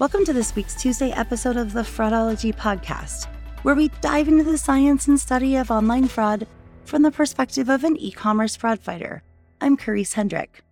Welcome to this week's Tuesday episode of the Fraudology Podcast, where we dive into the science and study of online fraud from the perspective of an e commerce fraud fighter. I'm Karisse Hendrick.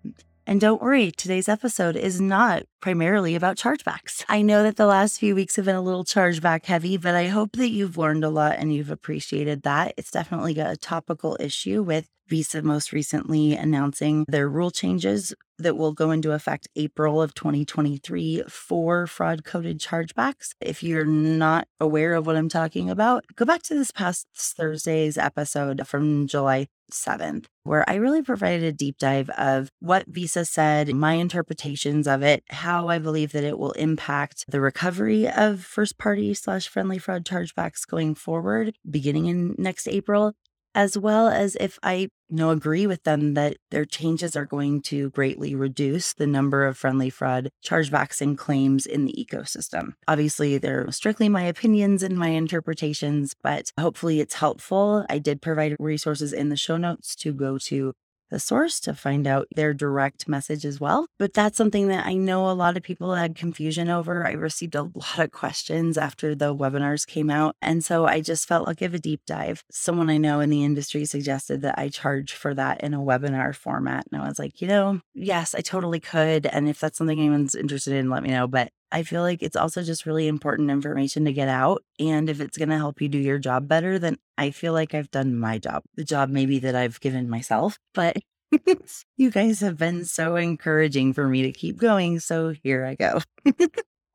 And don't worry, today's episode is not primarily about chargebacks. I know that the last few weeks have been a little chargeback heavy, but I hope that you've learned a lot and you've appreciated that. It's definitely a topical issue with Visa most recently announcing their rule changes that will go into effect April of 2023 for fraud coded chargebacks. If you're not aware of what I'm talking about, go back to this past Thursday's episode from July 7th, where I really provided a deep dive of what Visa said, my interpretations of it, how I believe that it will impact the recovery of first party slash friendly fraud chargebacks going forward, beginning in next April, as well as if I you know agree with them that their changes are going to greatly reduce the number of friendly fraud chargebacks and claims in the ecosystem. Obviously, they're strictly my opinions and my interpretations, but hopefully it's helpful. I did provide resources in the show notes to go to the source to find out their direct message as well. But that's something that I know a lot of people had confusion over. I received a lot of questions after the webinars came out. And so I just felt I'll give a deep dive. Someone I know in the industry suggested that I charge for that in a webinar format. And I was like, you know, yes, I totally could. And if that's something anyone's interested in, let me know. But I feel like it's also just really important information to get out. And if it's going to help you do your job better, then I feel like I've done my job, the job maybe that I've given myself. But you guys have been so encouraging for me to keep going. So here I go.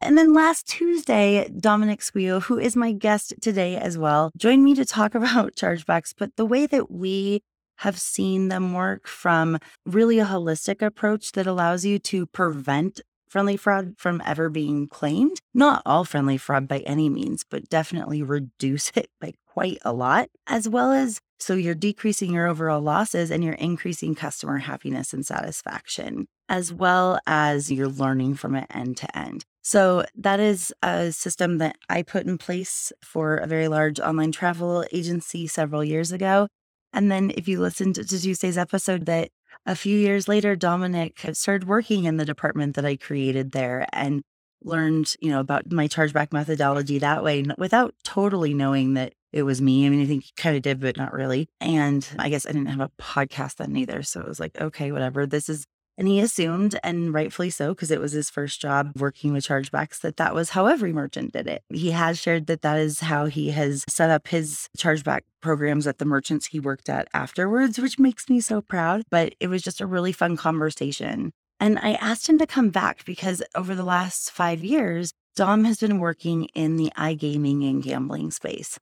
And then last Tuesday, Dominic Squio, who is my guest today as well, joined me to talk about chargebacks, but the way that we have seen them work from really a holistic approach that allows you to prevent friendly fraud from ever being claimed. Not all friendly fraud by any means, but definitely reduce it by quite a lot, as well as so you're decreasing your overall losses and you're increasing customer happiness and satisfaction, as well as you're learning from it end to end. So, that is a system that I put in place for a very large online travel agency several years ago. And then, if you listened to Tuesday's episode, that a few years later, Dominic started working in the department that I created there and learned, you know, about my chargeback methodology that way without totally knowing that it was me. I mean, I think he kind of did, but not really. And I guess I didn't have a podcast then either. So it was like, okay, whatever. This is and he assumed, and rightfully so, because it was his first job working with chargebacks, that that was how every merchant did it. He has shared that that is how he has set up his chargeback programs at the merchants he worked at afterwards, which makes me so proud. But it was just a really fun conversation. And I asked him to come back because over the last five years, Dom has been working in the iGaming and gambling space.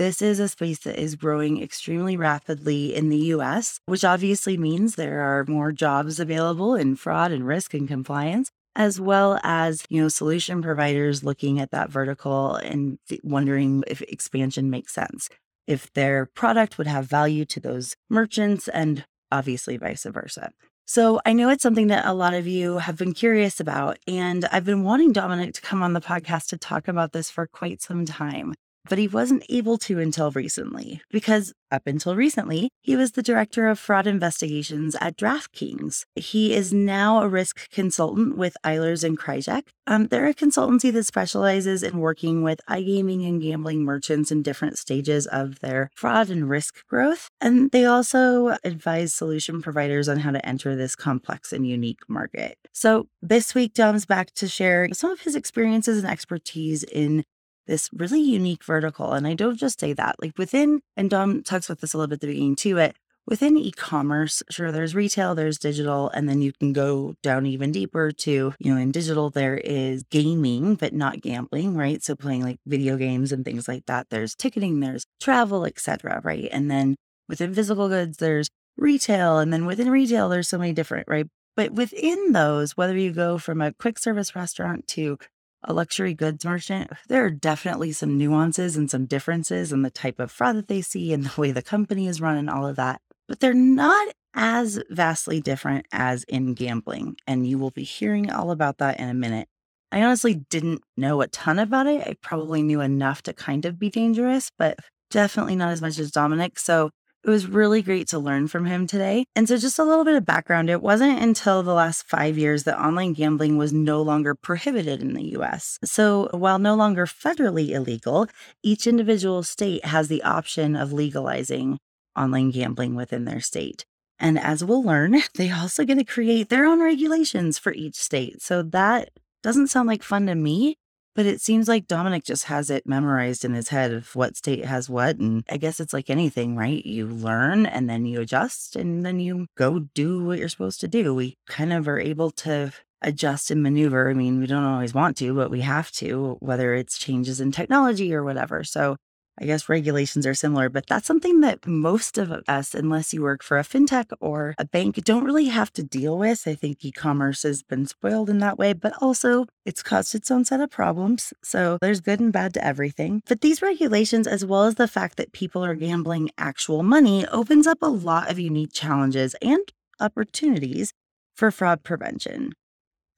This is a space that is growing extremely rapidly in the US, which obviously means there are more jobs available in fraud and risk and compliance, as well as, you know, solution providers looking at that vertical and wondering if expansion makes sense, if their product would have value to those merchants and obviously vice versa. So I know it's something that a lot of you have been curious about, and I've been wanting Dominic to come on the podcast to talk about this for quite some time but he wasn't able to until recently because up until recently, he was the director of fraud investigations at DraftKings. He is now a risk consultant with Eilers and Krejcik. Um, they're a consultancy that specializes in working with iGaming and gambling merchants in different stages of their fraud and risk growth. And they also advise solution providers on how to enter this complex and unique market. So this week, Dom's back to share some of his experiences and expertise in this really unique vertical. And I don't just say that, like within, and Dom talks about this a little bit at the beginning too, it within e-commerce, sure, there's retail, there's digital, and then you can go down even deeper to, you know, in digital, there is gaming, but not gambling, right? So playing like video games and things like that. There's ticketing, there's travel, etc. right? And then within physical goods, there's retail. And then within retail, there's so many different, right? But within those, whether you go from a quick service restaurant to a luxury goods merchant, there are definitely some nuances and some differences in the type of fraud that they see and the way the company is run and all of that. But they're not as vastly different as in gambling. And you will be hearing all about that in a minute. I honestly didn't know a ton about it. I probably knew enough to kind of be dangerous, but definitely not as much as Dominic. So it was really great to learn from him today. And so, just a little bit of background it wasn't until the last five years that online gambling was no longer prohibited in the US. So, while no longer federally illegal, each individual state has the option of legalizing online gambling within their state. And as we'll learn, they also get to create their own regulations for each state. So, that doesn't sound like fun to me, but it seems like Dominic just has it memorized in his head of what state has what. And I guess it's like anything, right? You learn and then you adjust and then you go do what you're supposed to do. We kind of are able to adjust and maneuver. I mean, we don't always want to, but we have to, whether it's changes in technology or whatever. So I guess regulations are similar, but that's something that most of us, unless you work for a fintech or a bank, don't really have to deal with. I think e commerce has been spoiled in that way, but also it's caused its own set of problems. So there's good and bad to everything. But these regulations, as well as the fact that people are gambling actual money, opens up a lot of unique challenges and opportunities for fraud prevention.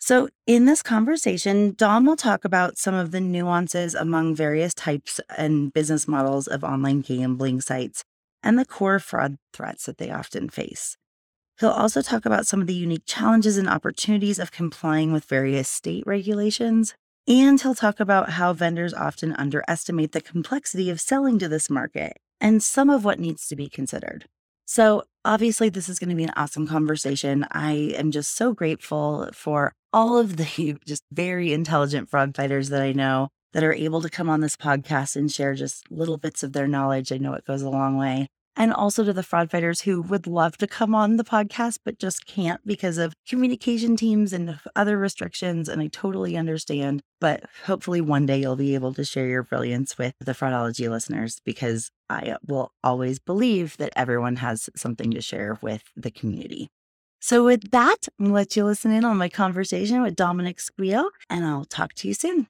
So, in this conversation, Dom will talk about some of the nuances among various types and business models of online gambling sites and the core fraud threats that they often face. He'll also talk about some of the unique challenges and opportunities of complying with various state regulations. And he'll talk about how vendors often underestimate the complexity of selling to this market and some of what needs to be considered. So, obviously, this is going to be an awesome conversation. I am just so grateful for all of the just very intelligent fraud fighters that I know that are able to come on this podcast and share just little bits of their knowledge. I know it goes a long way and also to the fraud fighters who would love to come on the podcast but just can't because of communication teams and other restrictions. And I totally understand. But hopefully, one day you'll be able to share your brilliance with the fraudology listeners because I will always believe that everyone has something to share with the community. So, with that, I'm going to let you listen in on my conversation with Dominic Squio, and I'll talk to you soon.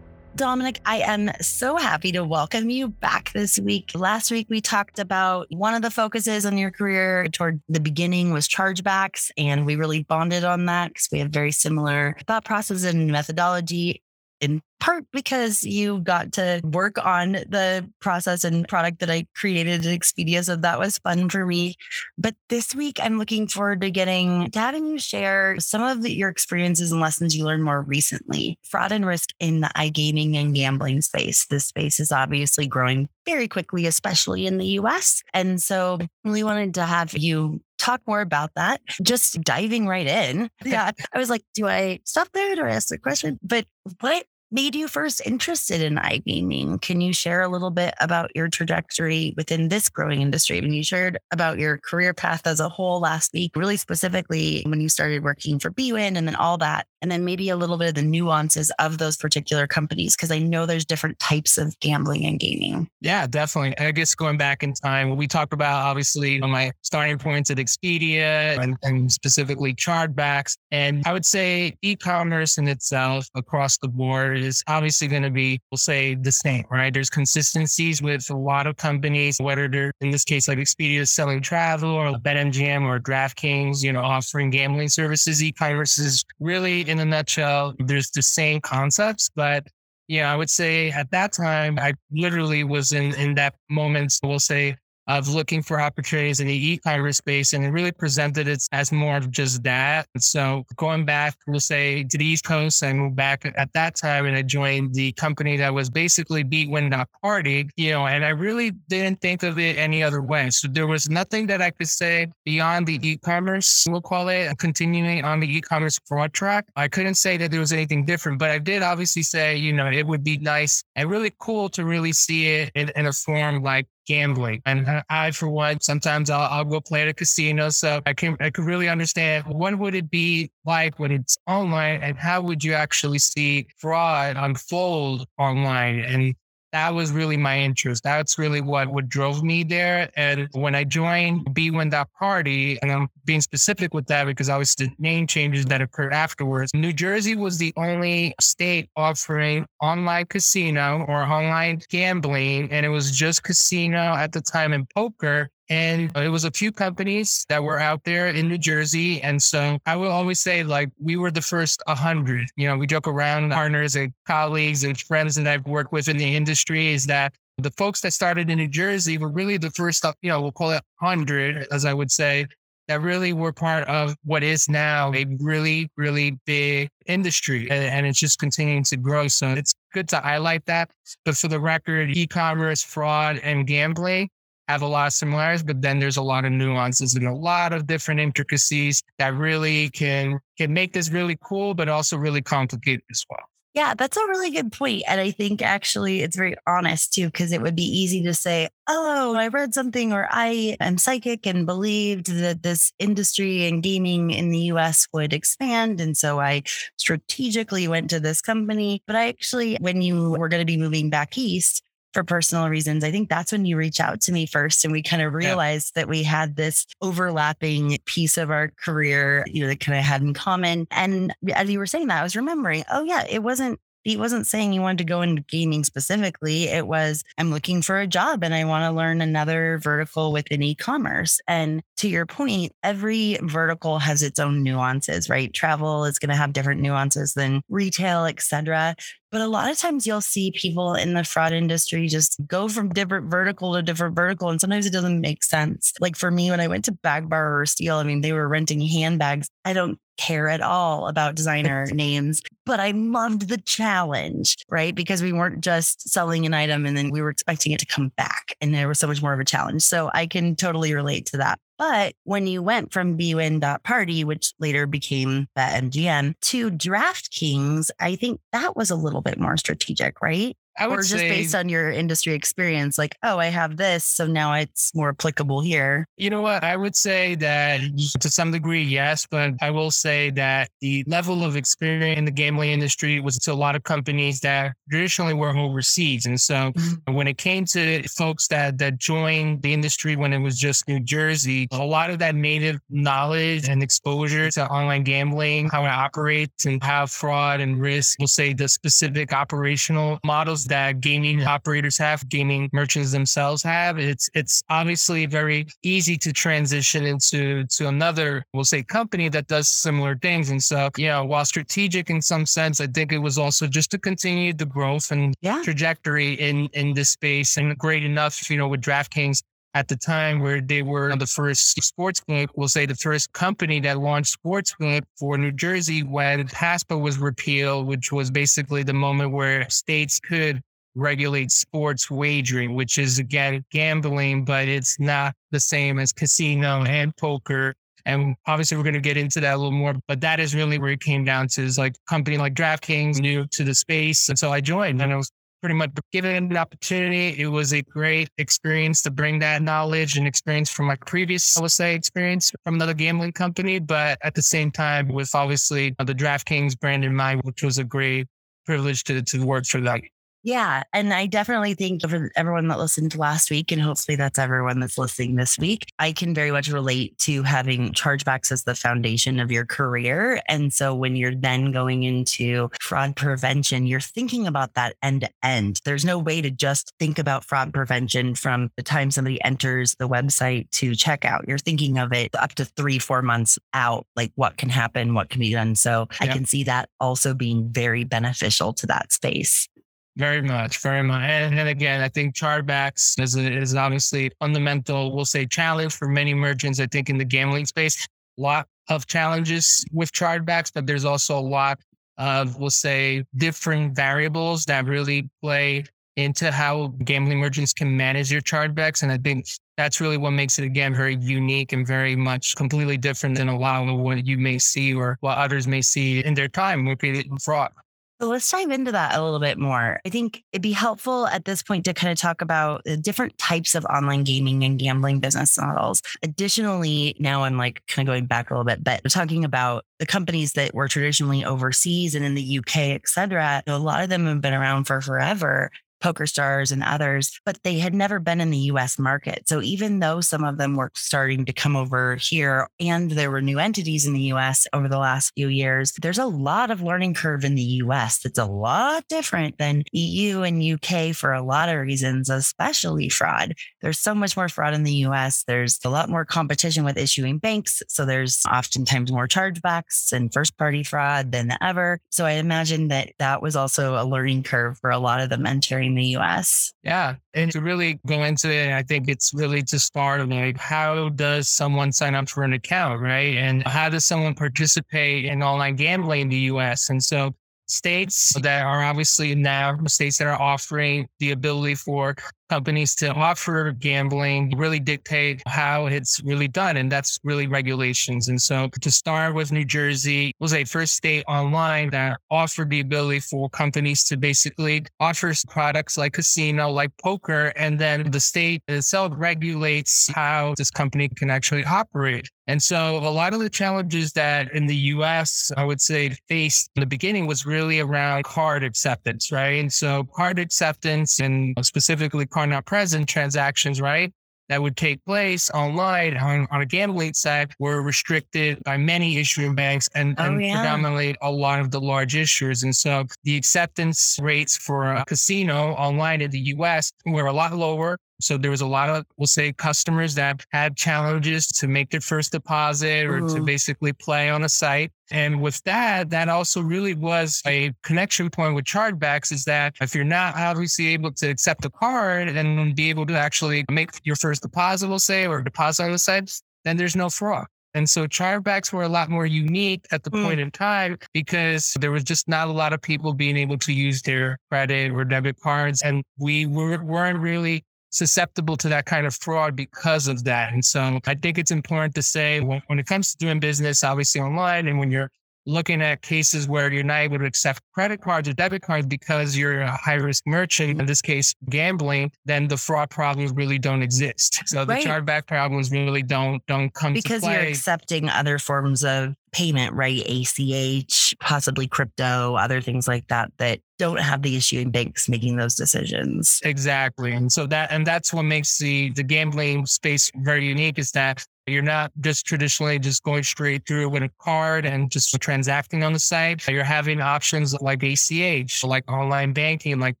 Dominic, I am so happy to welcome you back this week. Last week, we talked about one of the focuses on your career toward the beginning was chargebacks, and we really bonded on that because we have very similar thought process and methodology in part because you got to work on the process and product that I created at Expedia. So that was fun for me. But this week, I'm looking forward to getting to having you share some of the, your experiences and lessons you learned more recently. Fraud and risk in the iGaming and gambling space. This space is obviously growing very quickly, especially in the US. And so we wanted to have you talk more about that. Just diving right in. Yeah. I was like, do I stop there? Do I ask the question? But what made you first interested in iGaming? Can you share a little bit about your trajectory within this growing industry? I mean, you shared about your career path as a whole last week, really specifically when you started working for BWin and then all that, and then maybe a little bit of the nuances of those particular companies, because I know there's different types of gambling and gaming. Yeah, definitely. I guess going back in time, we talked about obviously my starting points at Expedia and, and specifically chargebacks. And I would say e-commerce in itself across the board is obviously going to be, we'll say, the same, right? There's consistencies with a lot of companies, whether they're in this case like Expedia selling travel or BetMGM or DraftKings, you know, offering gambling services. E-commerce is really, in a nutshell, there's the same concepts, but yeah, I would say at that time, I literally was in in that moment. We'll say of looking for opportunities in the e-commerce space and it really presented it as more of just that. And so going back, we'll say to the East Coast, I moved back at that time and I joined the company that was basically beat when not Party, you know, and I really didn't think of it any other way. So there was nothing that I could say beyond the e-commerce, we'll call it, continuing on the e-commerce fraud track. I couldn't say that there was anything different, but I did obviously say, you know, it would be nice and really cool to really see it in, in a form like gambling. And I, for one, sometimes I'll, I'll go play at a casino. So I can, I could really understand what would it be like when it's online and how would you actually see fraud unfold online? And that was really my interest. That's really what, what drove me there. And when I joined Bwin.party, and I'm being specific with that because obviously the name changes that occurred afterwards, New Jersey was the only state offering online casino or online gambling. And it was just casino at the time and poker. And uh, it was a few companies that were out there in New Jersey. And so I will always say, like, we were the first 100. You know, we joke around, partners and colleagues and friends that I've worked with in the industry is that the folks that started in New Jersey were really the first, uh, you know, we'll call it 100, as I would say, that really were part of what is now a really, really big industry. And, and, it's just continuing to grow. So it's good to highlight that. But for the record, e commerce, fraud, and gambling have a lot of similarities, but then there's a lot of nuances and a lot of different intricacies that really can can make this really cool, but also really complicated as well. Yeah, that's a really good point. And I think actually it's very honest too, because it would be easy to say, oh, I read something or I am psychic and believed that this industry and gaming in the US would expand. And so I strategically went to this company. But I actually, when you were going to be moving back east, for personal reasons. I think that's when you reach out to me first and we kind of realized yeah. that we had this overlapping piece of our career, you know, that kind of had in common. And as you were saying that, I was remembering, oh yeah, it wasn't he wasn't saying he wanted to go into gaming specifically. It was, I'm looking for a job and I want to learn another vertical within e commerce. And to your point, every vertical has its own nuances, right? Travel is going to have different nuances than retail, et cetera. But a lot of times you'll see people in the fraud industry just go from different vertical to different vertical. And sometimes it doesn't make sense. Like for me, when I went to Bag Borrow or Steal, I mean, they were renting handbags. I don't care at all about designer names, but I loved the challenge, right? Because we weren't just selling an item and then we were expecting it to come back. And there was so much more of a challenge. So I can totally relate to that. But when you went from bwin.party, which later became BetMGM, to DraftKings, I think that was a little bit more strategic, right? I would or just say, based on your industry experience, like, oh, I have this, so now it's more applicable here. You know what? I would say that to some degree, yes, but I will say that the level of experience in the gambling industry was to a lot of companies that traditionally were overseas. And so mm-hmm. when it came to folks that that joined the industry when it was just New Jersey, a lot of that native knowledge and exposure to online gambling, how it operates and how fraud and risk, we'll say the specific operational models that gaming operators have, gaming merchants themselves have. It's it's obviously very easy to transition into to another, we'll say, company that does similar things. And so, you know, while strategic in some sense, I think it was also just to continue the growth and yeah. trajectory in in this space and great enough, you know, with DraftKings at the time where they were the first sports book, we'll say the first company that launched sports book for New Jersey when PASPA was repealed, which was basically the moment where states could regulate sports wagering, which is again gambling, but it's not the same as casino and poker. And obviously, we're going to get into that a little more, but that is really where it came down to is like company like DraftKings new to the space. And so I joined and I was pretty much given an opportunity. It was a great experience to bring that knowledge and experience from my previous, I would say, experience from another gambling company. But at the same time, with obviously the DraftKings brand in mind, which was a great privilege to, to work for that yeah. And I definitely think for everyone that listened last week, and hopefully that's everyone that's listening this week, I can very much relate to having chargebacks as the foundation of your career. And so when you're then going into fraud prevention, you're thinking about that end to end. There's no way to just think about fraud prevention from the time somebody enters the website to checkout. You're thinking of it up to three, four months out, like what can happen, what can be done. So yeah. I can see that also being very beneficial to that space. Very much, very much. And, and again, I think chargebacks is, is obviously fundamental, we'll say, challenge for many merchants, I think, in the gambling space. A lot of challenges with chargebacks, but there's also a lot of, we'll say, different variables that really play into how gambling merchants can manage their chargebacks. And I think that's really what makes it, again, very unique and very much completely different than a lot of what you may see or what others may see in their time with fraud. So let's dive into that a little bit more. I think it'd be helpful at this point to kind of talk about the different types of online gaming and gambling business models. Additionally, now I'm like kind of going back a little bit, but talking about the companies that were traditionally overseas and in the UK, et cetera. A lot of them have been around for forever PokerStars and others, but they had never been in the US market. So even though some of them were starting to come over here and there were new entities in the US over the last few years, there's a lot of learning curve in the US that's a lot different than EU and UK for a lot of reasons, especially fraud. There's so much more fraud in the US. There's a lot more competition with issuing banks. So there's oftentimes more chargebacks and first party fraud than ever. So I imagine that that was also a learning curve for a lot of them entering the US. Yeah. And to really go into it, I think it's really to start like how does someone sign up for an account, right? And how does someone participate in online gambling in the US? And so states that are obviously now states that are offering the ability for companies to offer gambling really dictate how it's really done. And that's really regulations. And so to start with New Jersey was a first state online that offered the ability for companies to basically offer products like casino, like poker. And then the state itself regulates how this company can actually operate. And so a lot of the challenges that in the US, I would say faced in the beginning was really around card acceptance, right? And so card acceptance and specifically card not present transactions, right? That would take place online on, on a gambling site were restricted by many issuing banks and, oh, and yeah. predominantly a lot of the large issuers. And so the acceptance rates for a casino online in the US were a lot lower so there was a lot of, we'll say, customers that had challenges to make their first deposit or mm-hmm. to basically play on a site. And with that, that also really was a connection point with chargebacks is that if you're not obviously able to accept a card and be able to actually make your first deposit, we'll say, or deposit on the site, then there's no fraud. And so chargebacks were a lot more unique at the mm. point in time because there was just not a lot of people being able to use their credit or debit cards. And we were, weren't really susceptible to that kind of fraud because of that. And so I think it's important to say when, when it comes to doing business, obviously online, and when you're looking at cases where you're not able to accept credit cards or debit cards because you're a high risk merchant, in this case, gambling, then the fraud problems really don't exist. So the right. chargeback problems really don't don't come because you're accepting other forms of payment, right? ACH, possibly crypto, other things like that that don't have the issuing banks making those decisions. Exactly. And so that and that's what makes the the gambling space very unique is that you're not just traditionally just going straight through with a card and just transacting on the site. You're having options like ACH, like online banking, like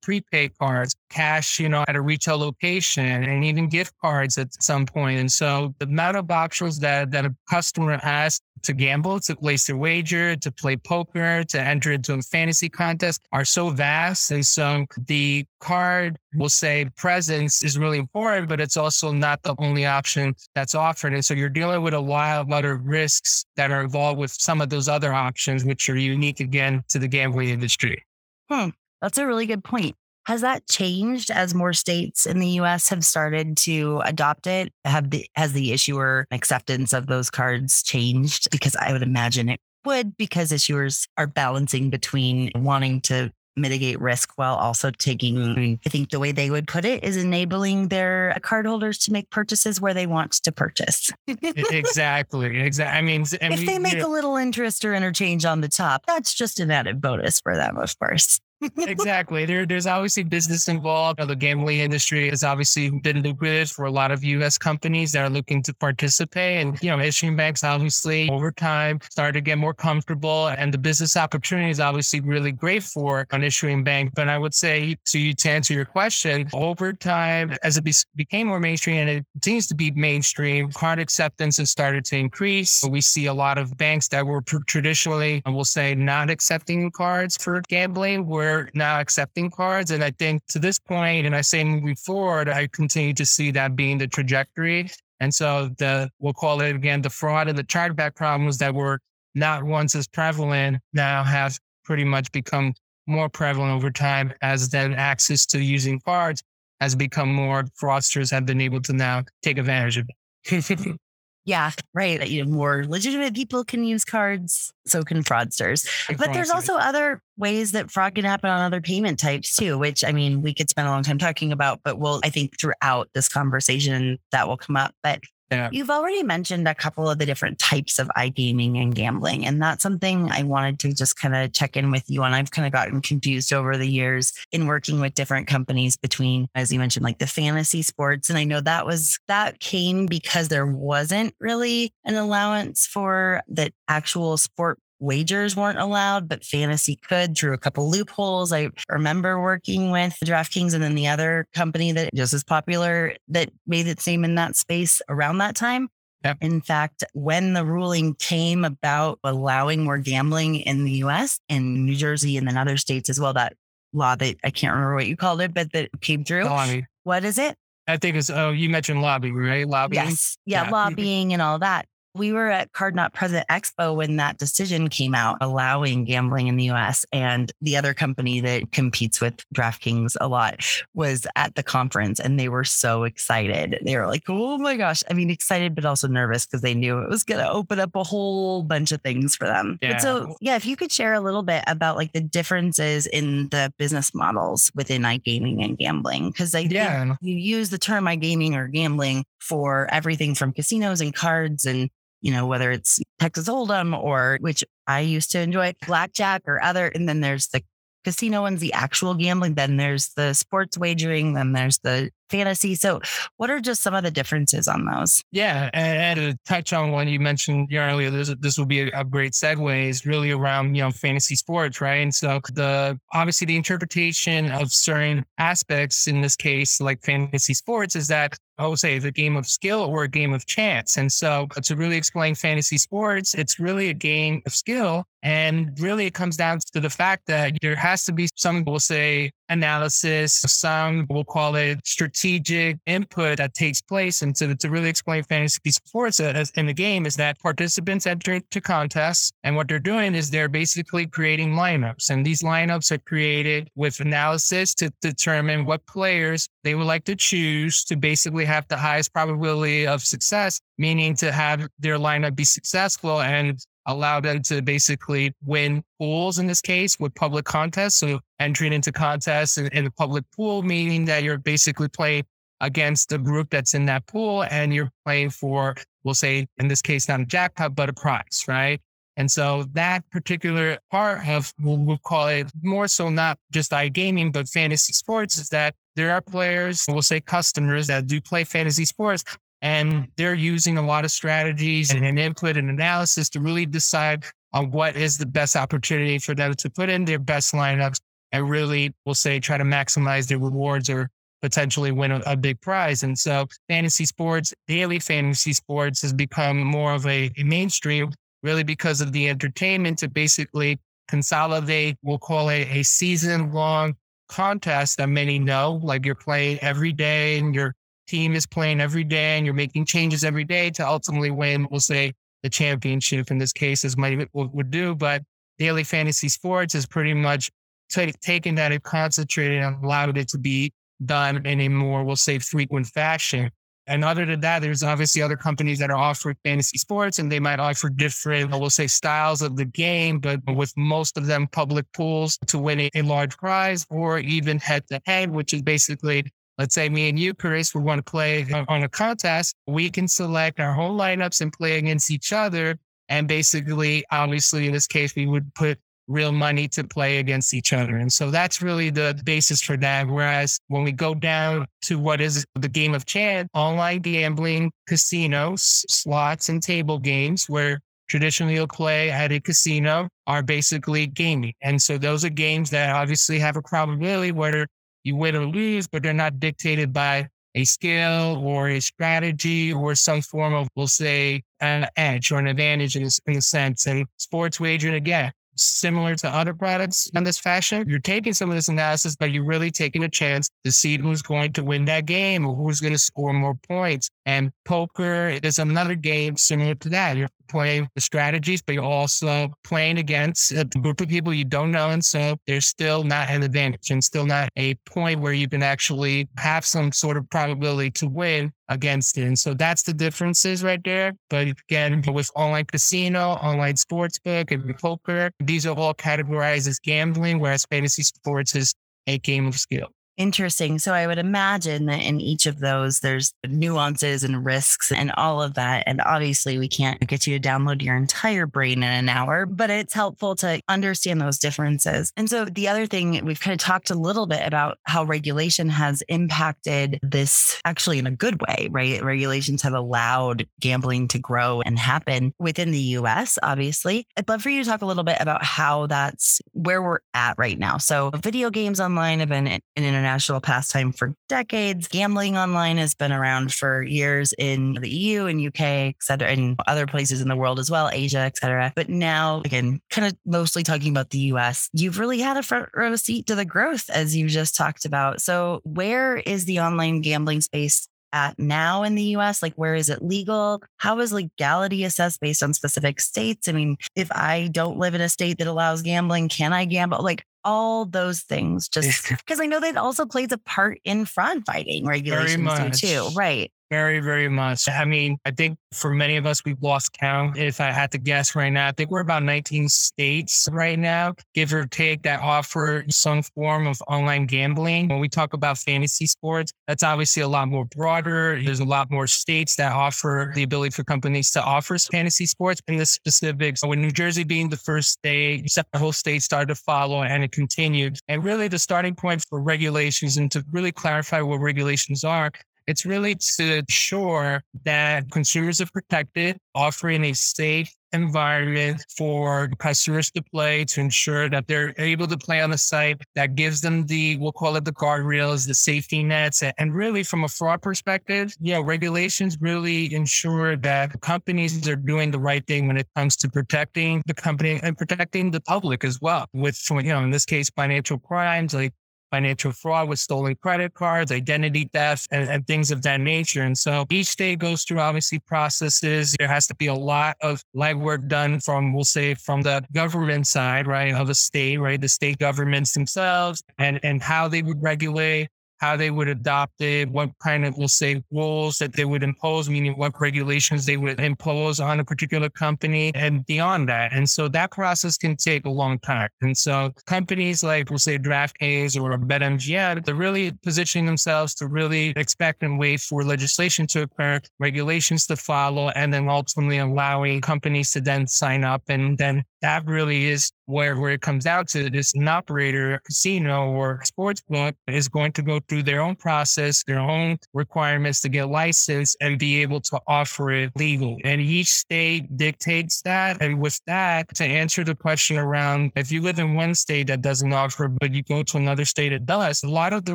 prepaid cards, cash, you know, at a retail location and even gift cards at some point. And so the amount of options that, that a customer has to gamble, to place their wager, to play poker, to enter into a fantasy contest are so vast. And so the card, we'll say presence is really important, but it's also not the only option that's offered. And so you're dealing with a lot of other risks that are involved with some of those other options, which are unique again to the gambling industry. Hmm. That's a really good point. Has that changed as more states in the US have started to adopt it? Have the has the issuer acceptance of those cards changed? Because I would imagine it would because issuers are balancing between wanting to mitigate risk while also taking I think the way they would put it is enabling their cardholders to make purchases where they want to purchase. exactly. Exactly. I mean, if they make a little interest or interchange on the top, that's just an added bonus for them, of course exactly. There, there's obviously business involved. The gambling industry has obviously been lucrative for a lot of U.S. companies that are looking to participate. And, you know, issuing banks obviously over time started to get more comfortable and the business opportunity is obviously really great for an issuing bank. But I would say to you, to answer your question, over time, as it be- became more mainstream and it continues to be mainstream, card acceptance has started to increase. We see a lot of banks that were traditionally, I will say, not accepting cards for gambling where they're now accepting cards. And I think to this point, and I say moving forward, I continue to see that being the trajectory. And so the we'll call it again the fraud and the chargeback problems that were not once as prevalent now have pretty much become more prevalent over time as then access to using cards has become more fraudsters have been able to now take advantage of it. Yeah, right. You know, more legitimate people can use cards, so can fraudsters. but there's also other ways that fraud can happen on other payment types too, which I mean, we could spend a long time talking about, but we'll, I think throughout this conversation that will come up. But Yeah. You've already mentioned a couple of the different types of iGaming and gambling. And that's something I wanted to just kind of check in with you on. I've kind of gotten confused over the years in working with different companies between, as you mentioned, like the fantasy sports. And I know that was, that came because there wasn't really an allowance for the actual sport wagers weren't allowed, but fantasy could through a couple loopholes. I remember working with DraftKings and then the other company that just as popular that made its name in that space around that time. Yep. In fact, when the ruling came about allowing more gambling in the US and New Jersey and then other states as well, that law that I can't remember what you called it, but that came through. Lobby. What is it? I think it's, oh, you mentioned lobbying, right? Lobbying. Yes. Yeah, Yeah. lobbying and all that. We were at Card Not Present Expo when that decision came out, allowing gambling in the US. And the other company that competes with DraftKings a lot was at the conference and they were so excited. They were like, oh my gosh. I mean, excited, but also nervous because they knew it was going to open up a whole bunch of things for them. But so, yeah, if you could share a little bit about like the differences in the business models within iGaming and gambling, because I think Yeah. you use the term iGaming or gambling for everything from casinos and cards and you know whether it's Texas Hold'em or which I used to enjoy blackjack or other and then there's the casino ones the actual gambling then there's the sports wagering then there's the fantasy so what are just some of the differences on those Yeah, and, and to touch on one you mentioned earlier, this this will be a, a great segue. Is really around you know fantasy sports, right? And so the obviously the interpretation of certain aspects in this case, like fantasy sports, is that I would say it's a game of skill or a game of chance. And so to really explain fantasy sports, it's really a game of skill. And really it comes down to the fact that there has to be some will say analysis, some we'll call it strategic input that takes place. And to, to really explain fantasy sports uh, in the game is that participants enter into contests and what they're doing is they're basically creating lineups. And these lineups are created with analysis to determine what players they would like to choose to basically have the highest probability of success, meaning to have their lineup be successful and allow them to basically win pools in this case with public contests. So entering into contests in, in a public pool, meaning that you're basically playing against the group that's in that pool and you're playing for, we'll say in this case, not a jackpot, but a prize, right? And so that particular part of, we'll, we'll call it more so not just iGaming, but fantasy sports is that there are players, we'll say customers that do play fantasy sports and they're using a lot of strategies and, and input and analysis to really decide on what is the best opportunity for them to put in their best lineups and really, we'll say, try to maximize their rewards or potentially win a, a big prize. And so fantasy sports, daily fantasy sports has become more of a, a mainstream really because of the entertainment to basically consolidate, we'll call it a season long contest that many know, like you're playing every day and your team is playing every day and you're making changes every day to ultimately win, we'll say the championship in this case, as many would do. But daily fantasy sports is pretty much ta- taken that and concentrated and allowed it to be done in a more, we'll say, frequent fashion. And other than that, there's obviously other companies that are offering fantasy sports and they might offer different, we'll say, styles of the game, but with most of them public pools to win a, a large prize or even head to head, which is basically, let's say me and you, Chris, we want to play on- a contest. We can select our whole lineups and play against each other. And basically, obviously, in this case, we would put real money to play against each other. And so that's really the basis for that. Whereas when we go down to what is the game of chance, online gambling, casinos, slots, and table games, where traditionally you'll play at a casino, are basically gaming. And so those are games that obviously have a probability whether you win or lose, but they're not dictated by a skill or a strategy or some form of, we'll say, an edge or an advantage in, in a sense. And sports wagering, again, similar to other products in this fashion. You're taking some of this analysis, but you're really taking a chance to see who's going to win that game or who's going to score more points. And poker is another game similar to that. You're playing the strategies, but you're also playing against a group of people you don't know. And so there's still not an advantage and still not a point where you can actually have some sort of probability to win against it. And so that's the differences right there. But again, with online casino, online sportsbook, and poker, these are all categorized as gambling, whereas fantasy sports is a game of skill. Interesting. So I would imagine that in each of those, there's nuances and risks and all of that. And obviously, we can't get you to download your entire brain in an hour, but it's helpful to understand those differences. And so the other thing, we've kind of talked a little bit about how regulation has impacted this actually in a good way, right? Regulations have allowed gambling to grow and happen within the US, obviously. I'd love for you to talk a little bit about how that's where we're at right now. So video games online have been an international pastime for decades. Gambling online has been around for years in the EU and UK, et cetera, and other places in the world as well, Asia, et cetera. But now, again, kind of mostly talking about the US, you've really had a front row seat to the growth, as you just talked about. So, where is the online gambling space at now in the US? Like, where is it legal? How is legality assessed based on specific states? I mean, if I don't live in a state that allows gambling, can I gamble? Like, all those things just because I know that also plays a part in fraud fighting regulations too. Right. Very, very much. I mean, I think for many of us, we've lost count. If I had to guess right now, I think we're about 19 states right now, give or take, that offer some form of online gambling. When we talk about fantasy sports, that's obviously a lot more broader. There's a lot more states that offer the ability for companies to offer fantasy sports. In the specifics, with New Jersey being the first state, the whole state started to follow and it continued. And really, the starting point for regulations and to really clarify what regulations are it's really to ensure that consumers are protected, offering a safe environment for customers to play to ensure that they're able to play on the site that gives them the, we'll call it the guardrails, the safety nets. And really from a fraud perspective, yeah, regulations really ensure that companies are doing the right thing when it comes to protecting the company and protecting the public as well with, you know, in this case, financial crimes like financial fraud with stolen credit cards, identity theft, and, and, things of that nature. And so each state goes through obviously processes. There has to be a lot of legwork done from, we'll say, from the government side, right, of a state, right, the state governments themselves and, and how they would regulate how they would adopt it, what kind of, we'll say, rules that they would impose, meaning what regulations they would impose on a particular company and beyond that. And so that process can take a long time. And so companies like, we'll say, DraftKings or BetMGM, they're really positioning themselves to really expect and wait for legislation to occur, regulations to follow, and then ultimately allowing companies to then sign up. And then that really is where, where it comes out to this an operator, a casino or sports book is going to go through their own process, their own requirements to get licensed and be able to offer it legal. And each state dictates that. And with that, to answer the question around if you live in one state that doesn't offer, but you go to another state that does, a lot of the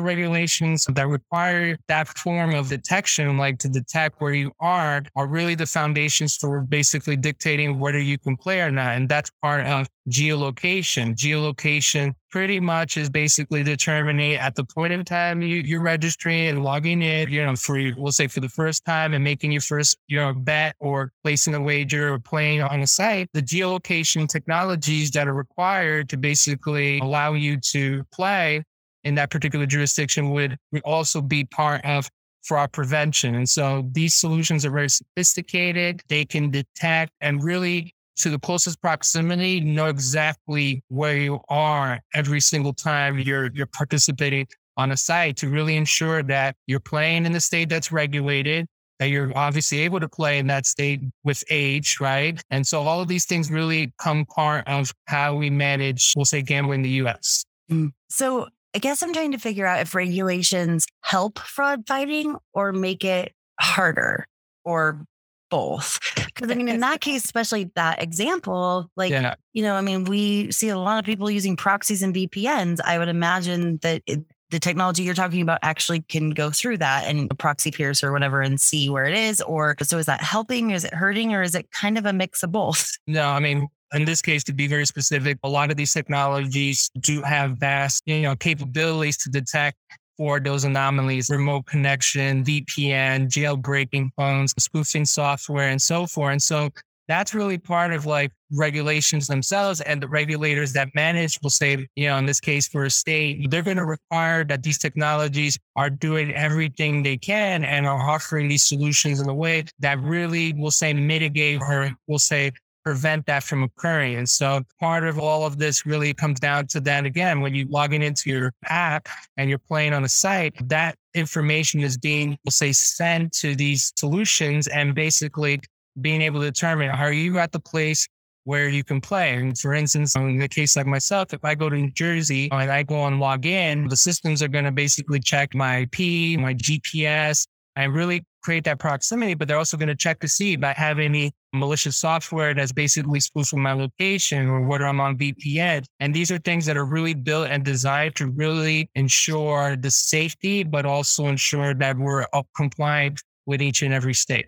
regulations that require that form of detection, like to detect where you are, are really the foundations for basically dictating whether you can play or not. And that's part of geolocation. Geolocation pretty much is basically determining at the point in time you, you're registering and logging in, you know, for, we'll say for the first time and making your first, you know, bet or placing a wager or playing on a site, the geolocation technologies that are required to basically allow you to play in that particular jurisdiction would, would also be part of fraud prevention. And so these solutions are very sophisticated. They can detect and really to the closest proximity, know exactly where you are every single time you're you're participating on a site to really ensure that you're playing in the state that's regulated, that you're obviously able to play in that state with age, right? And so all of these things really come part of how we manage, we'll say, gambling in the US. Mm. So I guess I'm trying to figure out if regulations help fraud fighting or make it harder or both. Because I mean, in that case, especially that example, like, yeah. you know, I mean, we see a lot of people using proxies and VPNs. I would imagine that it, the technology you're talking about actually can go through that and proxy pierce or whatever and see where it is. Or so is that helping? Is it hurting? Or is it kind of a mix of both? No, I mean, in this case, to be very specific, a lot of these technologies do have vast, you know, capabilities to detect for those anomalies, remote connection, VPN, jailbreaking phones, spoofing software, and so forth. And so that's really part of like regulations themselves and the regulators that manage will say, you know, in this case for a state, they're going to require that these technologies are doing everything they can and are offering these solutions in a way that really will say mitigate or will say prevent that from occurring. And so part of all of this really comes down to that again, when you logging into your app and you're playing on a site, that information is being, we'll say, sent to these solutions and basically being able to determine are you at the place where you can play. And for instance, in the case like myself, if I go to New Jersey and I go and log in, the systems are going to basically check my IP, my GPS, and really create that proximity, but they're also going to check to see if I have any malicious software that's basically spoofing my location or whether I'm on VPN. And these are things that are really built and designed to really ensure the safety, but also ensure that we're up compliant with each and every state.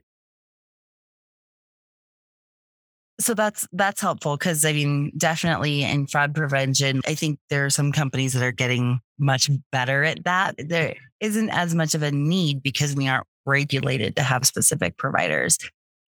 So that's that's helpful because I mean, definitely in fraud prevention, I think there are some companies that are getting much better at that. There isn't as much of a need because we aren't regulated to have specific providers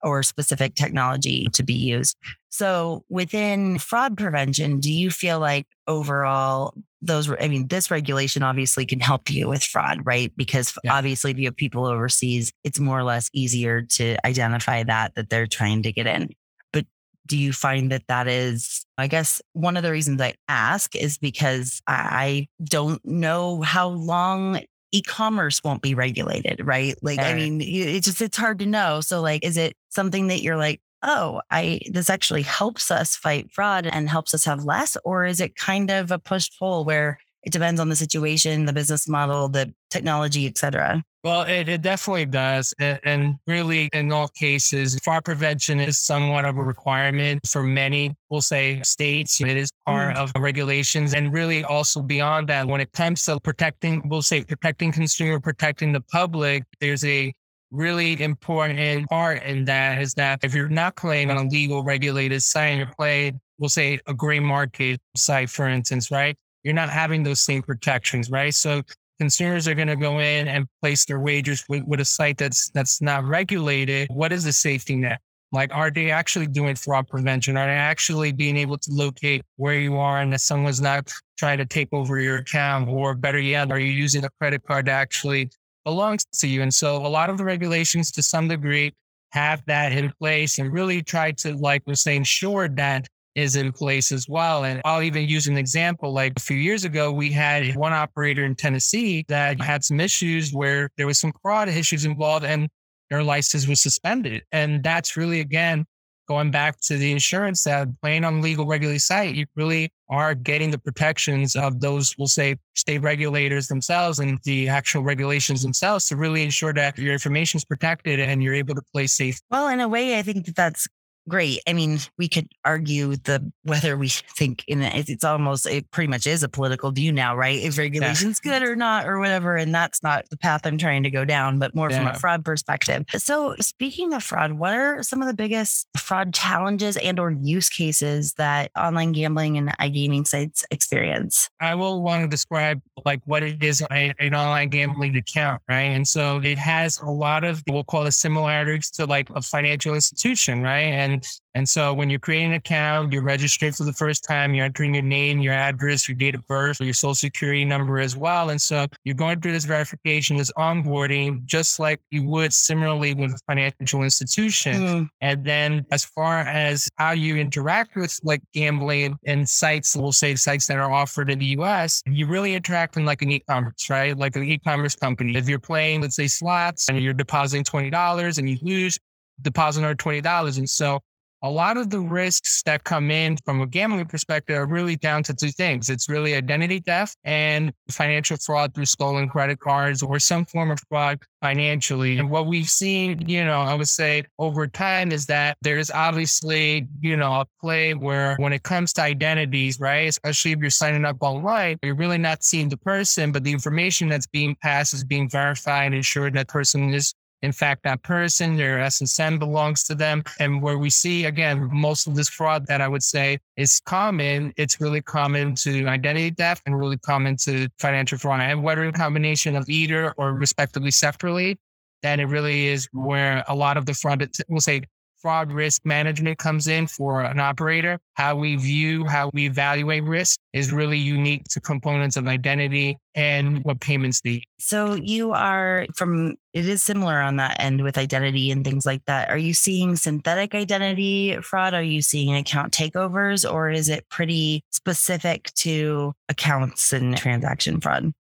or specific technology to be used. So within fraud prevention, do you feel like overall those, I mean, this regulation obviously can help you with fraud, right? Because yeah. obviously if you have people overseas, it's more or less easier to identify that, that they're trying to get in. But do you find that that is, I guess one of the reasons I ask is because I don't know how long e-commerce won't be regulated, right? Like, right. I mean, it's just, it's hard to know. So like, is it something that you're like, oh, I, this actually helps us fight fraud and helps us have less? Or is it kind of a push pull where it depends on the situation, the business model, the technology, et cetera? Well, it, it definitely does. And really, in all cases, fraud prevention is somewhat of a requirement for many, we'll say, states. It is part mm. of regulations. And really, also beyond that, when it comes to protecting, we'll say, protecting consumer, protecting the public, there's a really important part in that is that if you're not playing on a legal regulated site, you're playing, we'll say, a gray market site, for instance, right? You're not having those same protections, right? So consumers are going to go in and place their wagers with, with a site that's that's not regulated, what is the safety net? Like, are they actually doing fraud prevention? Are they actually being able to locate where you are and that someone's not trying to take over your account? Or better yet, are you using a credit card that actually belongs to you? And so a lot of the regulations to some degree have that in place and really try to, like we're saying, ensure that is in place as well. And I'll even use an example. Like a few years ago, we had one operator in Tennessee that had some issues where there was some fraud issues involved and their license was suspended. And that's really, again, going back to the insurance that playing on legal regulated site, you really are getting the protections of those, we'll say, state regulators themselves and the actual regulations themselves to really ensure that your information is protected and you're able to play safe. Well, in a way, I think that that's great. I mean, we could argue the whether we think in it, it's almost it pretty much is a political view now, right? If regulation's yeah. good or not or whatever, and that's not the path I'm trying to go down, but more yeah. from a fraud perspective. So, speaking of fraud, what are some of the biggest fraud challenges and or use cases that online gambling and iGaming sites experience? I will want to describe like what it is an online gambling account, right? And so it has a lot of we'll call it similarities to like a financial institution, right? And and and so when you're creating an account, you're registering for the first time, you're entering your name, your address, your date of birth, or your social security number as well. And so you're going through this verification, this onboarding, just like you would similarly with a financial institution. Mm. And then as far as how you interact with like gambling and sites, we'll say sites that are offered in the US, you really interact in like an e-commerce, right? Like an e-commerce company. If you're playing, let's say slots and you're depositing $20 and you lose, deposit another $20. And so a lot of the risks that come in from a gambling perspective are really down to two things. It's really identity theft and financial fraud through stolen credit cards or some form of fraud financially. And what we've seen, you know, I would say over time is that there's obviously, you know, a play where when it comes to identities, right, especially if you're signing up online, you're really not seeing the person, but the information that's being passed is being verified and ensured that person is in fact, that person, their SSN belongs to them. And where we see, again, most of this fraud that I would say is common, it's really common to identity theft and really common to financial fraud. And whether a combination of either or respectively separately, then it really is where a lot of the fraud, we'll say fraud risk management comes in for an operator. How we view, how we evaluate risk is really unique to components of identity and what payments need. So you are from it is similar on that end with identity and things like that. Are you seeing synthetic identity fraud? Are you seeing account takeovers or is it pretty specific to accounts and transaction fraud?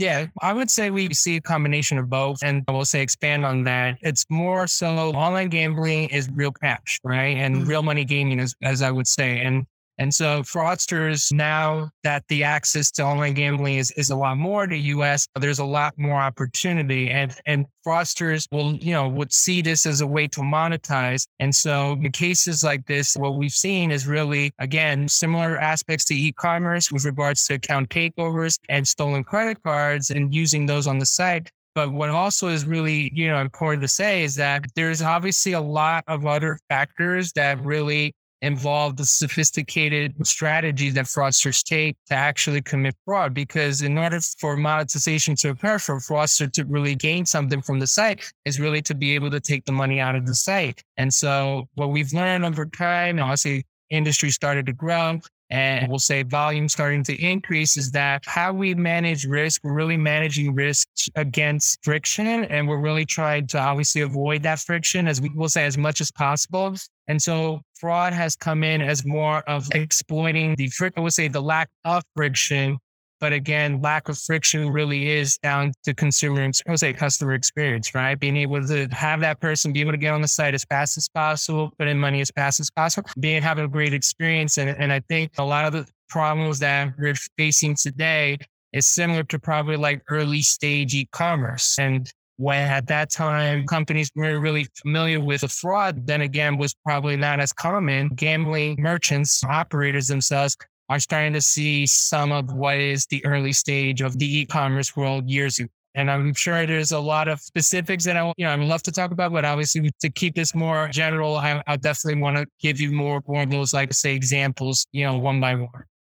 Yeah, I would say we see a combination of both. And I will say expand on that. It's more so online gambling is real cash, right? And mm-hmm. real money gaming, as, as I would say. And and so fraudsters, now that the access to online gambling is, is a lot more to the US, there's a lot more opportunity and, and fraudsters will, you know, would see this as a way to monetize. And so in cases like this, what we've seen is really, again, similar aspects to e-commerce with regards to account takeovers and stolen credit cards and using those on the site. But what also is really, you know, important to say is that there's obviously a lot of other factors that really involve the sophisticated strategies that fraudsters take to actually commit fraud. Because in order for monetization to occur, for a fraudster to really gain something from the site, is really to be able to take the money out of the site. And so what we've learned over time, obviously industry started to grow and we'll say volume starting to increase is that how we manage risk, we're really managing risk against friction. And we're really trying to obviously avoid that friction as we will say as much as possible. And so fraud has come in as more of exploiting the, friction, I would say the lack of friction but again, lack of friction really is down to consumer, I would say customer experience, right? Being able to have that person be able to get on the site as fast as possible, put in money as fast as possible, being having a great experience. And, and I think a lot of the problems that we're facing today is similar to probably like early stage e-commerce. And when at that time companies weren't really familiar with the fraud, then again was probably not as common. Gambling merchants, operators themselves are starting to see some of what is the early stage of the e-commerce world years ago. And I'm sure there's a lot of specifics that I, you know, I'd love to talk about, but obviously to keep this more general, I, I definitely want to give you more, more of those, like say examples, you know, one by one.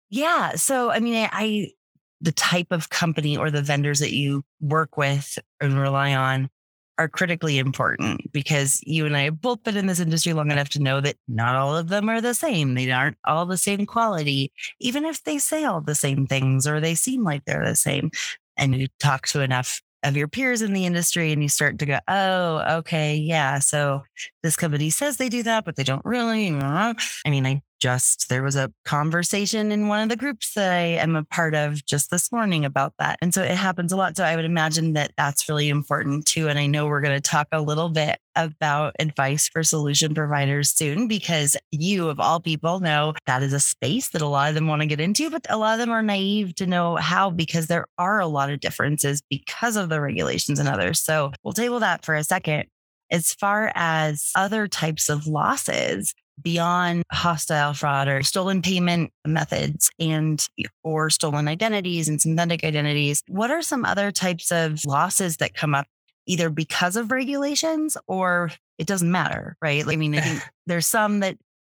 Yeah. So, I mean, I, I the type of company or the vendors that you work with and rely on are critically important because you and I have both been in this industry long enough to know that not all of them are the same. They aren't all the same quality, even if they say all the same things or they seem like they're the same. And you talk to enough of your peers in the industry and you start to go, oh, okay, yeah. So this company says they do that, but they don't really. I mean, I just there was a conversation in one of the groups that I am a part of just this morning about that. And so it happens a lot. So I would imagine that that's really important too. And I know we're going to talk a little bit about advice for solution providers soon because you, of all people, know that is a space that a lot of them want to get into, but a lot of them are naive to know how because there are a lot of differences because of the regulations and others. So we'll table that for a second. As far as other types of losses, beyond hostile fraud or stolen payment methods and or stolen identities and synthetic identities what are some other types of losses that come up either because of regulations or it doesn't matter right? I mean I think there's some that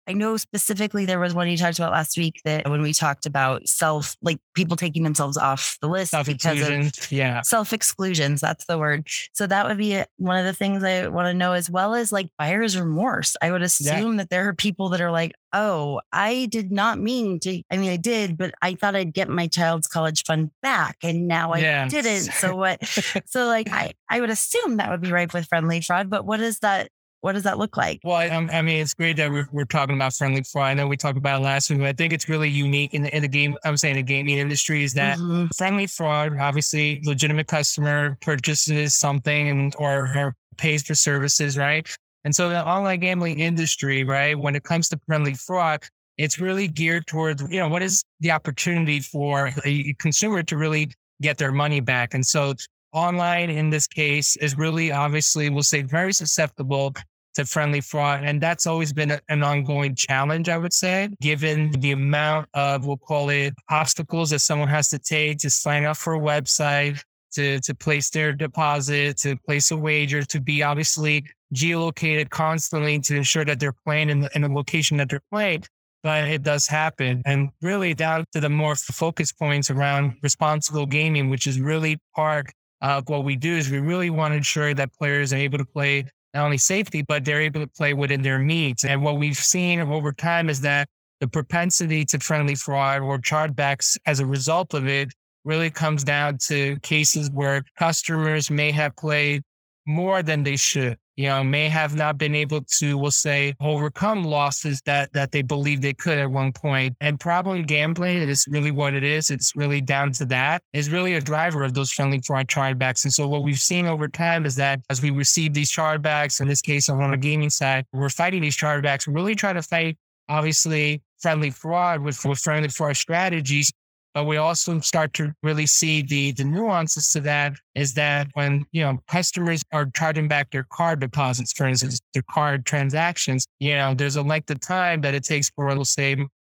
I know specifically there was one you talked about last week that when we talked about self, like people taking themselves off the list because of yeah. self exclusions. That's the word. So that would be one of the things I want to know, as well as like buyer's remorse. I would assume yeah. that there are people that are like, oh, I did not mean to. I mean, I did, but I thought I'd get my child's college fund back, and now I yeah. didn't. So what? so like, I I would assume that would be ripe with friendly fraud. But what is that? What does that look like? Well, I, I mean, it's great that we're, we're, talking about friendly fraud. I know we talked about it last week, but I think it's really unique in the, in the game. I'm saying the gaming industry is that mm-hmm. friendly fraud, obviously, legitimate customer purchases something and or, or pays for services, right? And so the online gambling industry, right, when it comes to friendly fraud, it's really geared towards, you know, what is the opportunity for a consumer to really get their money back? And so online in this case is really obviously we'll say very susceptible to friendly fraud and that's always been a, an ongoing challenge i would say given the amount of we'll call it obstacles that someone has to take to sign up for a website to to place their deposit to place a wager to be obviously geolocated constantly to ensure that they're playing in the, in the location that they're playing but it does happen. And really down to the more focus points around responsible gaming, which is really part uh, what we do is we really want to ensure that players are able to play not only safety, but they're able to play within their means. And what we've seen over time is that the propensity to friendly fraud or chargebacks as a result of it really comes down to cases where customers may have played more than they should you know, may have not been able to, we'll say, overcome losses that that they believe they could at one point. And problem gambling is really what it is. It's really down to that. Is really a driver of those friendly fraud chargebacks. And so what we've seen over time is that as we receive these chargebacks, in this case on the gaming side, we're fighting these chargebacks. We're really trying to fight obviously friendly fraud with, with friendly fraud strategies but we also start to really see the the nuances to that is that when you know customers are charging back their card deposits, for instance, their card transactions, you know, there's a length of time that it takes for let's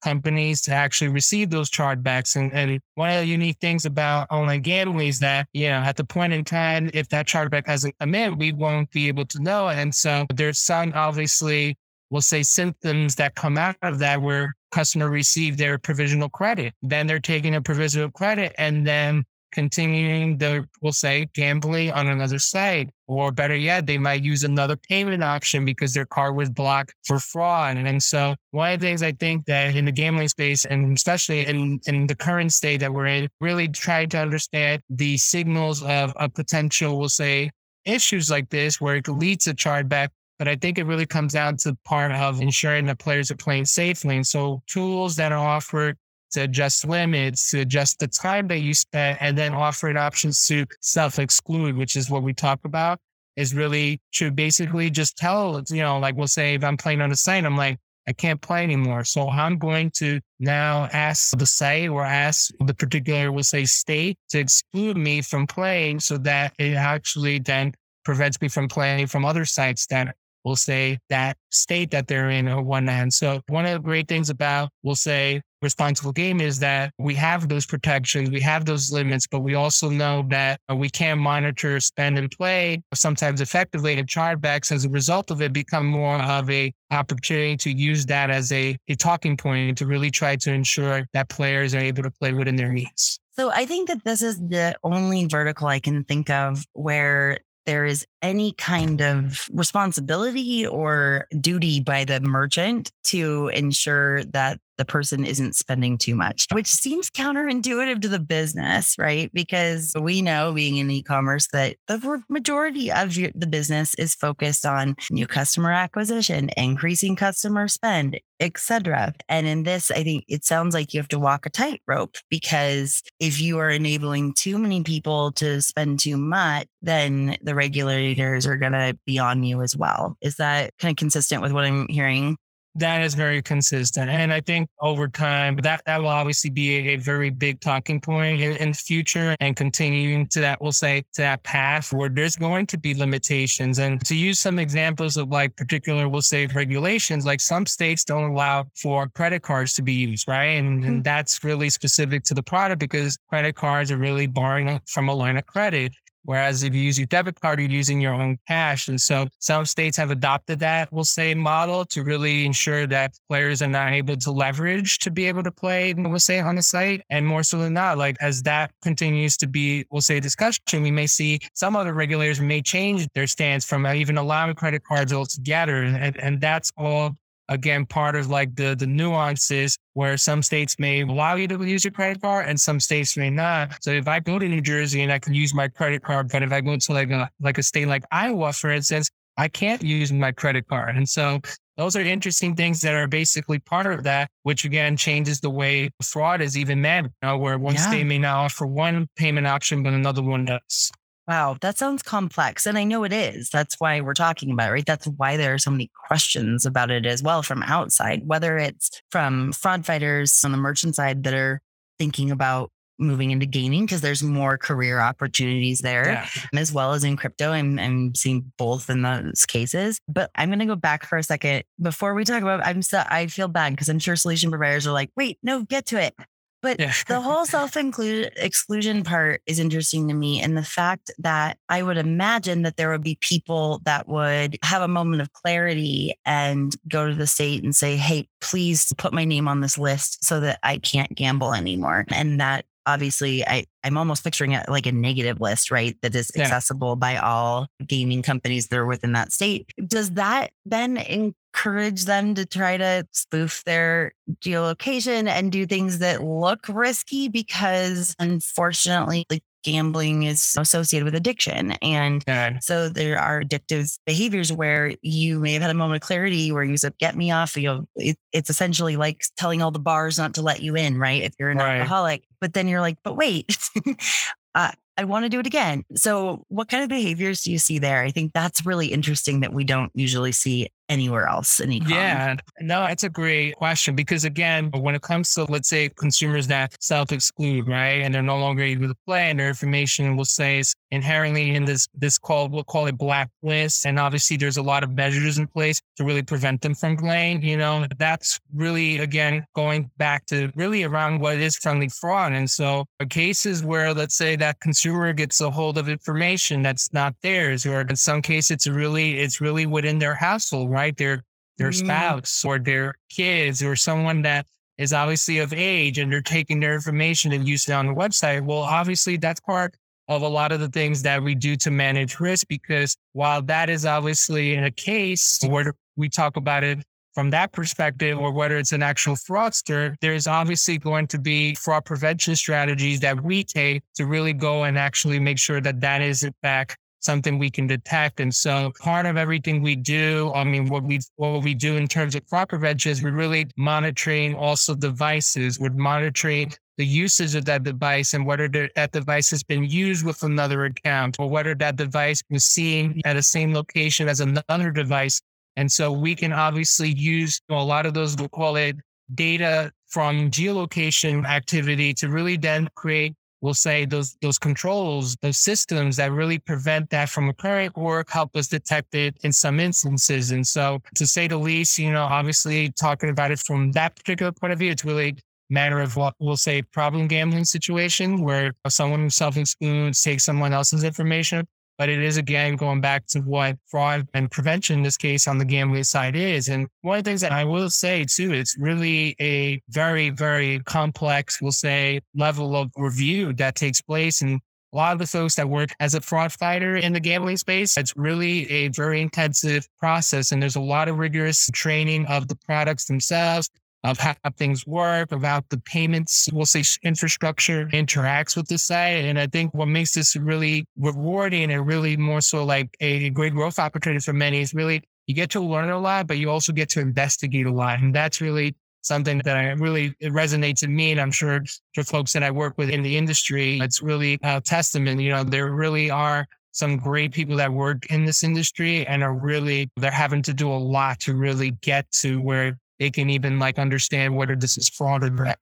companies to actually receive those chargebacks. And, and one of the unique things about online gambling is that, you know, at the point in time, if that chargeback hasn't come in, we won't be able to know. And so there's some obviously we'll say symptoms that come out of that where customer receive their provisional credit. Then they're taking a provisional credit and then continuing the, we'll say, gambling on another site. Or better yet, they might use another payment option because their card was blocked for fraud. And, so one of the things I think that in the gambling space, and especially in, in the current state that we're in, really try to understand the signals of a potential, we'll say, issues like this where it leads lead to chargeback but I think it really comes down to part of ensuring that players are playing safely. And so tools that are offered to adjust limits, to adjust the time that you spend, and then offering options to self exclude, which is what we talk about, is really to basically just tell, you know, like we'll say if I'm playing on a site, I'm like, I can't play anymore. So I'm going to now ask the site or ask the particular, we'll say state to exclude me from playing so that it actually then prevents me from playing from other sites that we'll say that state that they're in on one hand. So one of the great things about, we'll say, responsible game is that we have those protections, we have those limits, but we also know that we can monitor spend and play sometimes effectively and chargebacks as a result of it become more of a opportunity to use that as a, a talking point to really try to ensure that players are able to play within their means. So I think that this is the only vertical I can think of where there is any kind of responsibility or duty by the merchant to ensure that the person isn't spending too much, which seems counterintuitive to the business, right? Because we know being in e-commerce that the majority of the business is focused on new customer acquisition, increasing customer spend, etc. And in this, I think it sounds like you have to walk a tightrope because if you are enabling too many people to spend too much, then the regulators are going to be on you as well. Is that kind of consistent with what I'm hearing? That is very consistent. And I think over time, that, that will obviously be a, very big talking point in, in, the future and continuing to that, we'll say, to that path where there's going to be limitations. And to use some examples of like particular, we'll say, regulations, like some states don't allow for credit cards to be used, right? And, and mm-hmm. that's really specific to the product because credit cards are really borrowing from a line of credit. Whereas if you use your debit card, you're using your own cash. And so some states have adopted that, we'll say, model to really ensure that players are not able to leverage to be able to play, we'll say, on the site. And more so than not, like as that continues to be, we'll say, discussion, we may see some other regulators may change their stance from even allowing credit cards altogether. And, and that's all again part of like the the nuances where some states may allow you to use your credit card and some states may not. So if I go to New Jersey and I can use my credit card, but if I go to like a like a state like Iowa, for instance, I can't use my credit card. And so those are interesting things that are basically part of that, which again changes the way fraud is even managed, you know, where one yeah. state may not offer one payment option, but another one does. Wow, that sounds complex. And I know it is. That's why we're talking about it, right? That's why there are so many questions about it as well from outside, whether it's from fraud fighters on the merchant side that are thinking about moving into gaming because there's more career opportunities there yeah. as well as in crypto. I'm, I'm seeing both in those cases. But I'm going to go back for a second before we talk about. I'm so I feel bad because I'm sure solution providers are like, wait, no, get to it. But yeah. the whole self inclusion exclusion part is interesting to me. And the fact that I would imagine that there would be people that would have a moment of clarity and go to the state and say, hey, please put my name on this list so that I can't gamble anymore. And that obviously I, I'm almost picturing it like a negative list, right? That is Yeah. accessible by all gaming companies that are within that state. Does that then encourage them to try to spoof their geolocation and do things that look risky? Because unfortunately, like gambling is associated with addiction. And Yeah. so there are addictive behaviors where you may have had a moment of clarity where you said, "Get me off." You know, it, it's essentially like telling all the bars not to let you in, right? If you're an Right. alcoholic, but then you're like, "But wait, uh, I want to do it again." So, what kind of behaviors do you see there? I think that's really interesting that we don't usually see anywhere else in e-com. Yeah, no, it's a great question because again, when it comes to let's say consumers that self-exclude, right, and they're no longer able to play, and their information will say inherently in this this called we'll call it blacklist, and obviously there's a lot of measures in place to really prevent them from playing. You know, that's really again going back to really around what is friendly fraud, and so cases where let's say that consumer gets a hold of information that's not theirs, or in some cases it's really it's really within their household right? Their their Mhm. spouse or their kids or someone that is obviously of age and they're taking their information and using it on the website. Well, obviously that's part of a lot of the things that we do to manage risk because while that is obviously in a case where we talk about it from that perspective or whether it's an actual fraudster, there's obviously going to be fraud prevention strategies that we take to really go and actually make sure that that is in fact something we can detect. And so part of everything we do, I mean, what we what we do in terms of fraud prevention is we're really monitoring also devices. We're monitoring the usage of that device and whether that device has been used with another account or whether that device was seen at the same location as another device. And so we can obviously use you know, a lot of those, we'll call it data from geolocation activity to really then create we'll say those those controls, those systems that really prevent that from occurring or help us detect it in some instances. And so to say the least, you know, obviously talking about it from that particular point of view, it's really matter of what we'll say problem gambling situation where someone who self-excludes takes someone else's information. But it is again going back to what fraud and prevention in this case on the gambling side is. And one of the things that I will say too, it's really a very, very complex, we'll say, level of review that takes place. And a lot of the folks that work as a fraud fighter in the gambling space, it's really a very intensive process. And there's a lot of rigorous training of the products themselves, of how things work, about the payments, we'll say infrastructure interacts with the site. And I think what makes this really rewarding and really more so like a great growth opportunity for many is really you get to learn a lot, but you also get to investigate a lot. And that's really something that I really resonates in me. And I'm sure for folks that I work with in the industry, it's really a testament. You know, there really are some great people that work in this industry and are really, they're having to do a lot to really get to where they can even like understand whether this is fraud or not.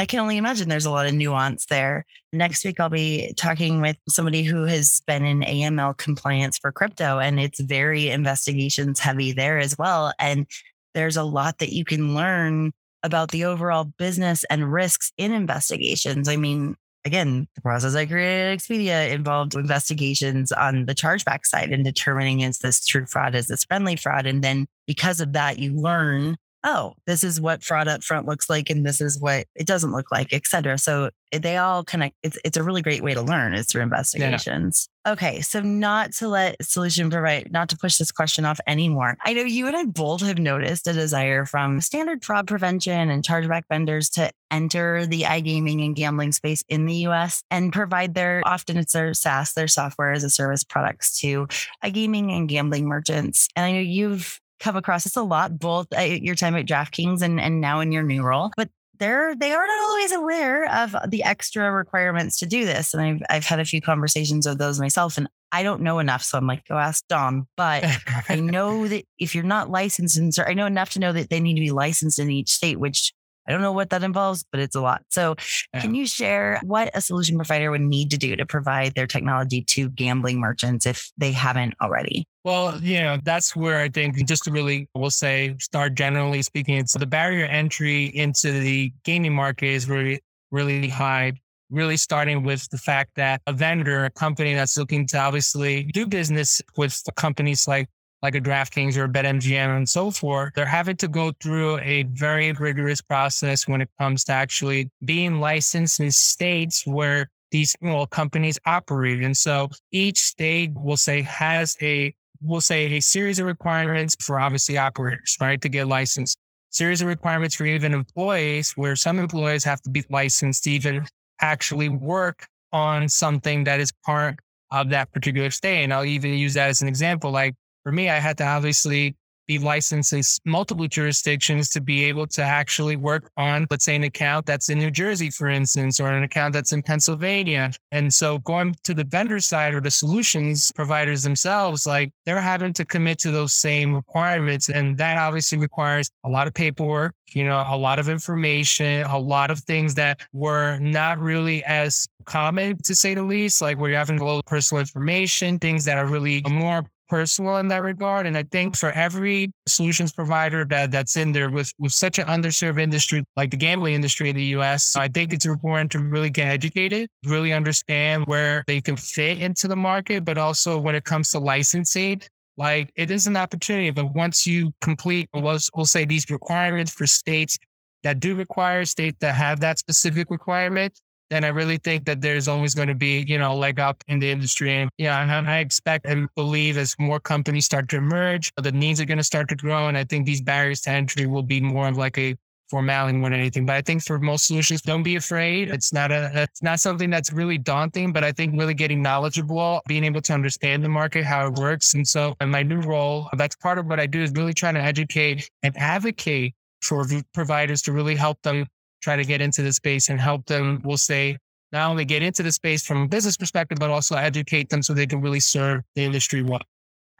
I can only imagine there's a lot of nuance there. Next week, I'll be talking with somebody who has been in AML compliance for crypto, and it's very investigations heavy there as well. And there's a lot that you can learn about the overall business and risks in investigations. I mean, again, the process I created at Expedia involved investigations on the chargeback side and determining is this true fraud, is this friendly fraud? And then because of that, you learn oh, this is what fraud up front looks like, and this is what it doesn't look like, et cetera. So eh, they all connect. It's, it's a really great way to learn is through investigations. Yeah. Okay. So not to let solution provide, not to push this question off anymore. I know you and I both have noticed a desire from standard fraud prevention and chargeback vendors to enter the iGaming and gambling space in the US and provide their, often it's their SaaS, their software as a service products to iGaming and gambling merchants. And I know you've come across this a lot, both at your time at DraftKings and, and now in your new role. But they're they are not always aware of the extra requirements to do this. And I've I've had a few conversations of those myself, and I don't know enough. So I'm like, go ask Dom. But I know that if you're not licensed in, I know enough to know that they need to be licensed in each state, which I don't know what that involves, but it's a lot. So, yeah. can you share what a solution provider would need to do to provide their technology to gambling merchants if they haven't already? Well, you know, that's where I think just to really, we'll say, start generally speaking, it's the barrier entry into the gaming market is really, really high. Really starting with the fact that a vendor, a company that's looking to obviously do business with companies like like a DraftKings or a BetMGM and so forth, they're having to go through a very rigorous process when it comes to actually being licensed in states where these well, companies operate. And so each state will say has a we'll say a series of requirements for obviously operators, right, to get licensed. Series of requirements for even employees, where some employees have to be licensed to even actually work on something that is part of that particular state. And I'll even use that as an example. Like for me, I had to obviously be licensed in multiple jurisdictions to be able to actually work on, let's say, an account that's in New Jersey, for instance, or an account that's in Pennsylvania. And so going to the vendor side or the solutions providers themselves, like they're having to commit to those same requirements. And that obviously requires a lot of paperwork, you know, a lot of information, a lot of things that were not really as common to say the least, like where you're having a little personal information, things that are really more personal in that regard. And I think for every solutions provider that, that's in there with, with such an underserved industry like the gambling industry in the US, I think it's important to really get educated, really understand where they can fit into the market, but also when it comes to licensing, like it is an opportunity. But once you complete, we'll, we'll say these requirements for states that do require states that have that specific requirement, then I really think that there's always going to be, you know, leg up in the industry. And yeah, and I expect and believe as more companies start to emerge, the needs are going to start to grow. And I think these barriers to entry will be more of like a formality more than anything. But I think for most solutions, don't be afraid. It's not a it's not something that's really daunting, but I think really getting knowledgeable, being able to understand the market, how it works. And so in my new role, that's part of what I do is really trying to educate and advocate for providers to really help them try to get into the space and help them, we'll say, not only get into the space from a business perspective, but also educate them so they can really serve the industry well.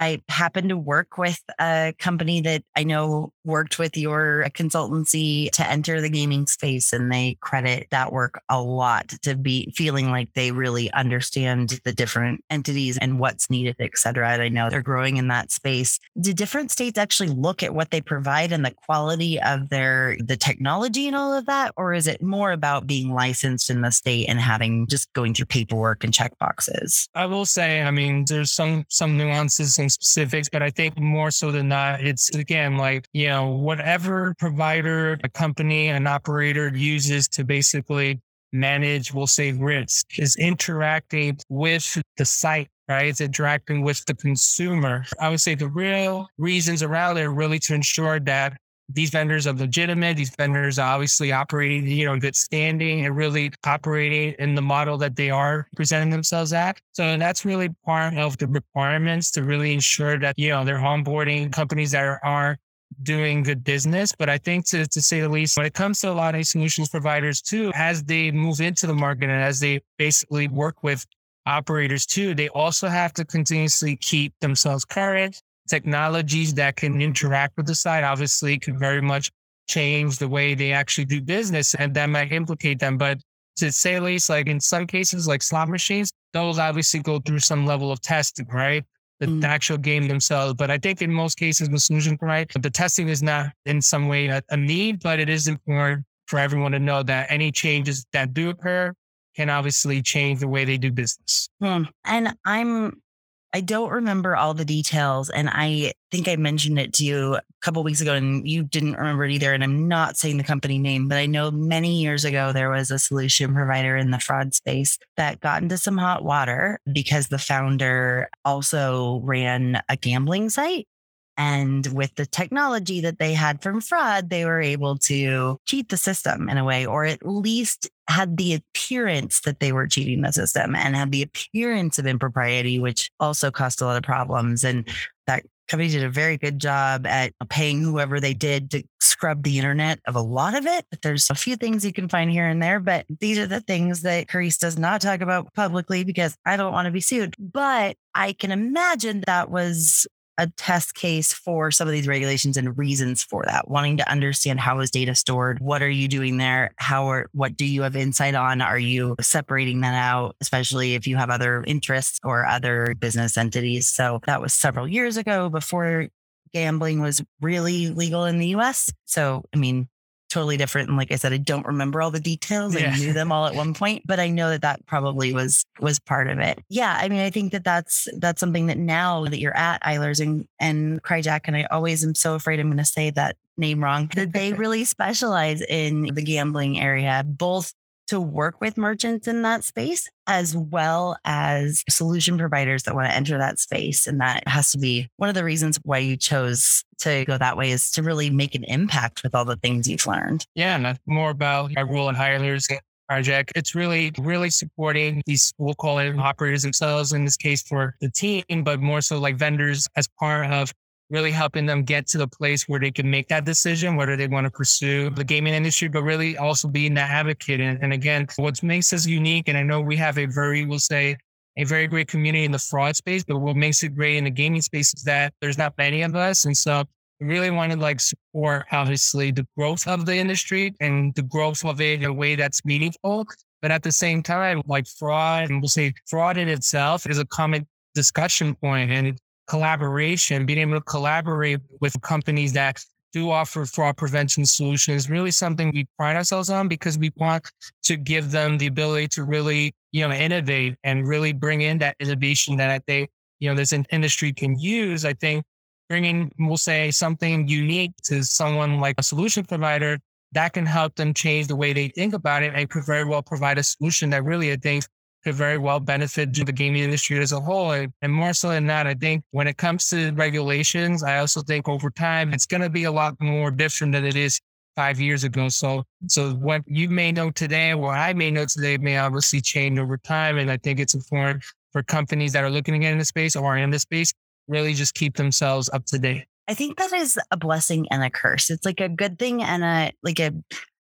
I happen to work with a company that I know worked with your consultancy to enter the gaming space, and they credit that work a lot to be feeling like they really understand the different entities and what's needed, et cetera. And I know they're growing in that space. Do different states actually look at what they provide and the quality of their the technology and all of that, or is it more about being licensed in the state and having just going through paperwork and check boxes? I will say, I mean, there's some some nuances and specifics, but I think more so than not, it's again like, you know, whatever provider, a company, an operator uses to basically manage, we'll say risk, is interacting with the site right? It's interacting with the consumer. I would say the real reasons around it are really to ensure that these vendors are legitimate. These vendors are obviously operating, you know, good standing and really operating in the model that they are presenting themselves at. So that's really part of the requirements to really ensure that, you know, they're onboarding companies that are, are doing good business. But I think to, to say the least, when it comes to a lot of solutions providers too, as they move into the market and as they basically work with operators too, they also have to continuously keep themselves current technologies that can interact with the site obviously could very much change the way they actually do business and that might implicate them. But to say at least, like in some cases, like slot machines, those obviously go through some level of testing, right? The, mm. the actual game themselves. But I think in most cases with solution right, the testing is not in some way a, a need, but it is important for everyone to know that any changes that do occur can obviously change the way they do business. Hmm. And I'm I don't remember all the details. And I think I mentioned it to you a couple weeks ago and you didn't remember it either. And I'm not saying the company name, but I know many years ago there was a solution provider in the fraud space that got into some hot water because the founder also ran a gambling site and with the technology that they had from fraud, they were able to cheat the system in a way, or at least had the appearance that they were cheating the system and had the appearance of impropriety, which also caused a lot of problems. And that company did a very good job at paying whoever they did to scrub the internet of a lot of it. But there's a few things you can find here and there. But these are the things that Karisse does not talk about publicly because I don't want to be sued. But I can imagine that was a test case for some of these regulations and reasons for that wanting to understand how is data stored what are you doing there how are what do you have insight on are you separating that out especially if you have other interests or other business entities. So that was several years ago before gambling was really legal in the US so i mean totally different. And like I said, I don't remember all the details. Yeah. I knew them all at one point, but I know that that probably was was part of it. Yeah, I mean, I think that that's that's something that now that you're at Eilers and and Krejcik, and I always am so afraid I'm going to say that name wrong. That they really specialize in the gambling area, both to work with merchants in that space as well as solution providers that want to enter that space. And that has to be one of the reasons why you chose to go that way is to really make an impact with all the things you've learned. Yeah, and more about my role in Eilers project. It's really, really supporting these, we'll call it operators themselves in this case for the team, but more so like vendors as part of really helping them get to the place where they can make that decision, whether they want to pursue the gaming industry, but really also being that advocate. And, and again, what makes us unique, and I know we have a very, we'll say, a very great community in the fraud space, but what makes it great in the gaming space is that there's not many of us. And so we really want to like support obviously the growth of the industry and the growth of it in a way that's meaningful. But at the same time, like fraud, and we'll say fraud in itself is a common discussion point and collaboration, being able to collaborate with companies that do offer fraud prevention solutions is really something we pride ourselves on because we want to give them the ability to really, you know, innovate and really bring in that innovation that they, you know, this industry can use. I think bringing, we'll say something unique to someone like a solution provider that can help them change the way they think about it and very well provide a solution that really, I think, could very well benefit the gaming industry as a whole. And, more so than that, I think when it comes to regulations, I also think over time, it's going to be a lot more different than it is five years ago. So, so what you may know today, what I may know today may obviously change over time. And I think it's important for companies that are looking to get in the space or are in the space, really just keep themselves up to date. I think that is a blessing and a curse. It's like a good thing and a like a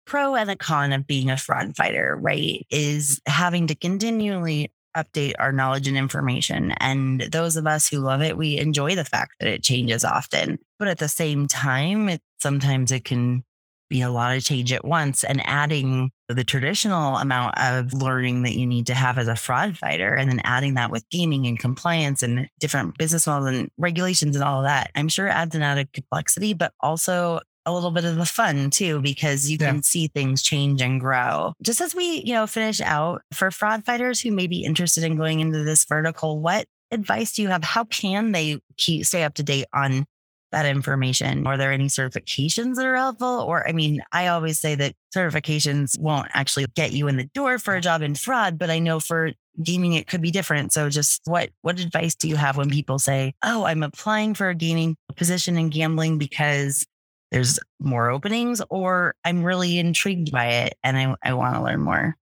pro and a con of being a fraud fighter, right, is having to continually update our knowledge and information. And those of us who love it, we enjoy the fact that it changes often. But at the same time, it sometimes it can be a lot of change at once and adding the traditional amount of learning that you need to have as a fraud fighter and then adding that with gaming and compliance and different business models and regulations and all of that i'm sure adds an added complexity but also a little bit of the fun too, because you can see things change and grow. Just as we, you know, finish out for fraud fighters who may be interested in going into this vertical, what advice do you have? How can they keep stay up to date on that information? Are there any certifications that are helpful? Or, I mean, I always say that certifications won't actually get you in the door for a job in fraud, but I know for gaming it could be different. So just what what advice do you have when people say, "Oh, I'm applying for a gaming position in gambling because there's more openings or I'm really intrigued by it and I, I want to learn more.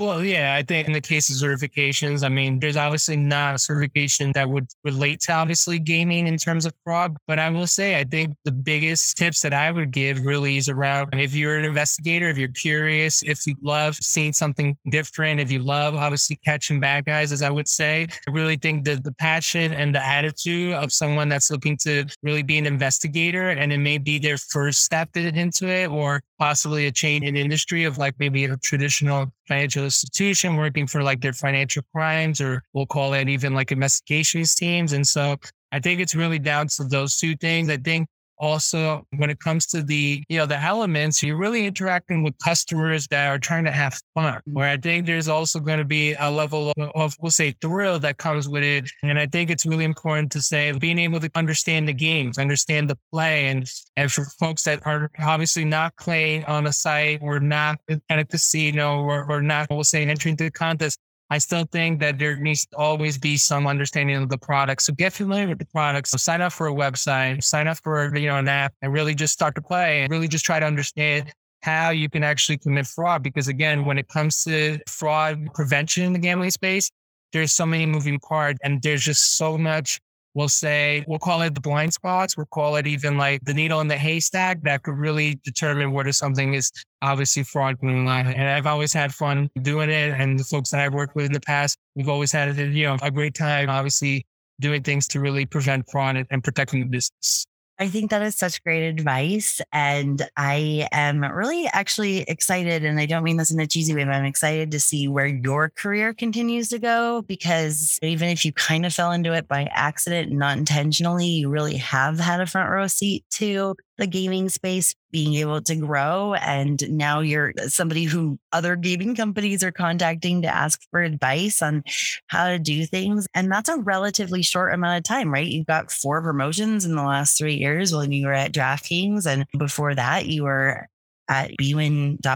Well, yeah, I think in the case of certifications, I mean, there's obviously not a certification that would relate to obviously gaming in terms of fraud. But I will say, I think the biggest tips that I would give really is around if you're an investigator, if you're curious, if you love seeing something different, if you love obviously catching bad guys, as I would say, I really think that the passion and the attitude of someone that's looking to really be an investigator and it may be their first step into it or possibly a change in industry of like maybe a traditional financial institution working for like their financial crimes or we'll call it even like investigations teams. And so I think it's really down to those two things. I think also when it comes to the you know the elements you're really interacting with customers that are trying to have fun mm-hmm. where i think there's also going to be a level of, of, we'll say thrill that comes with it and i think it's really important to say being able to understand the games understand the play and and for folks that are obviously not playing on a site or not at a casino or, or not we'll say entering the contest I still think that there needs to always be some understanding of the product. So get familiar with the products. So sign up for a website, sign up for you know an app, and really just start to play and really just try to understand how you can actually commit fraud. Because again, when it comes to fraud prevention in the gambling space, there's so many moving parts and there's just so much we'll say, we'll call it the blind spots. We'll call it even like the needle in the haystack that could really determine whether something is obviously fraud going on. And I've always had fun doing it. And the folks that I've worked with in the past, we've always had, you know, a great time, obviously doing things to really prevent fraud and protecting the business. I think that is such great advice. And I am really actually excited. And I don't mean this in a cheesy way, but I'm excited to see where your career continues to go because even if you kind of fell into it by accident, not intentionally, you really have had a front row seat to the gaming space being able to grow. And now you're uh, somebody who other gaming companies are contacting to ask for advice on how to do things. And that's a relatively short amount of time, right? You've got four promotions in the last three years when you were at DraftKings. And before that, you were at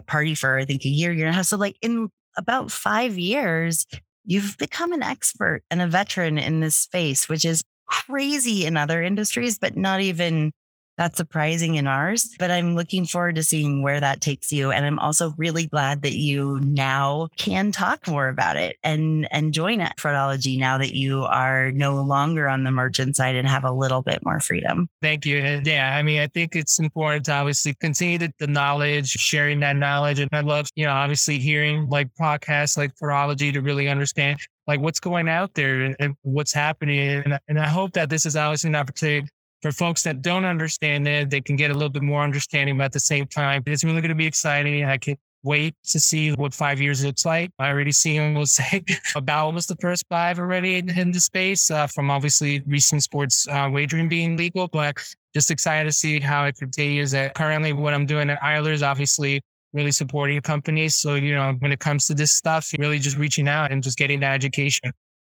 Party for, I think, a year, year and a half. So, like, in about five years, you've become an expert and a veteran in this space, which is crazy in other industries, but not even that's surprising in ours, but I'm looking forward to seeing where that takes you. And I'm also really glad that you now can talk more about it and, and join at Fraudology now that you are no longer on the merchant side and have a little bit more freedom. Thank you. Yeah, I mean, I think it's important to obviously continue the, the knowledge, sharing that knowledge. And I love, you know, obviously hearing like podcasts like Fraudology to really understand like what's going out there and, and what's happening. And, and I hope that this is obviously an opportunity for folks that don't understand it, they can get a little bit more understanding, but at the same time, it's really going to be exciting. I can't wait to see what five years looks like. I already see almost say about almost the first five already in, in the space uh, from obviously recent sports uh, wagering being legal, but just excited to see how it continues. That currently what I'm doing at Eilers, obviously really supporting companies. So, you know, when it comes to this stuff, really just reaching out and just getting that education.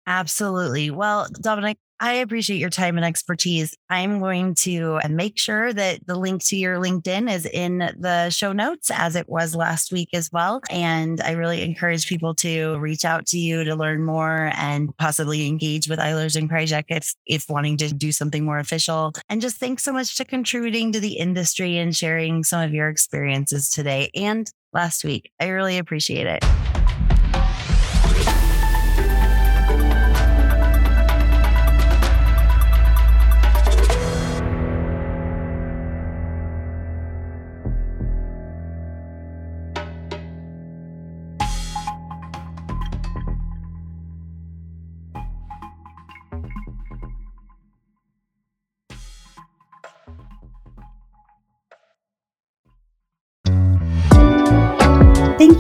Absolutely. Well, Dominic, I appreciate your time and expertise. I'm going to make sure that the link to your LinkedIn is in the show notes as it was last week as well. And I really encourage people to reach out to you to learn more and possibly engage with Eilers and Krejcik if, if wanting to do something more official. And just thanks so much to contributing to the industry and sharing some of your experiences today and last week. I really appreciate it.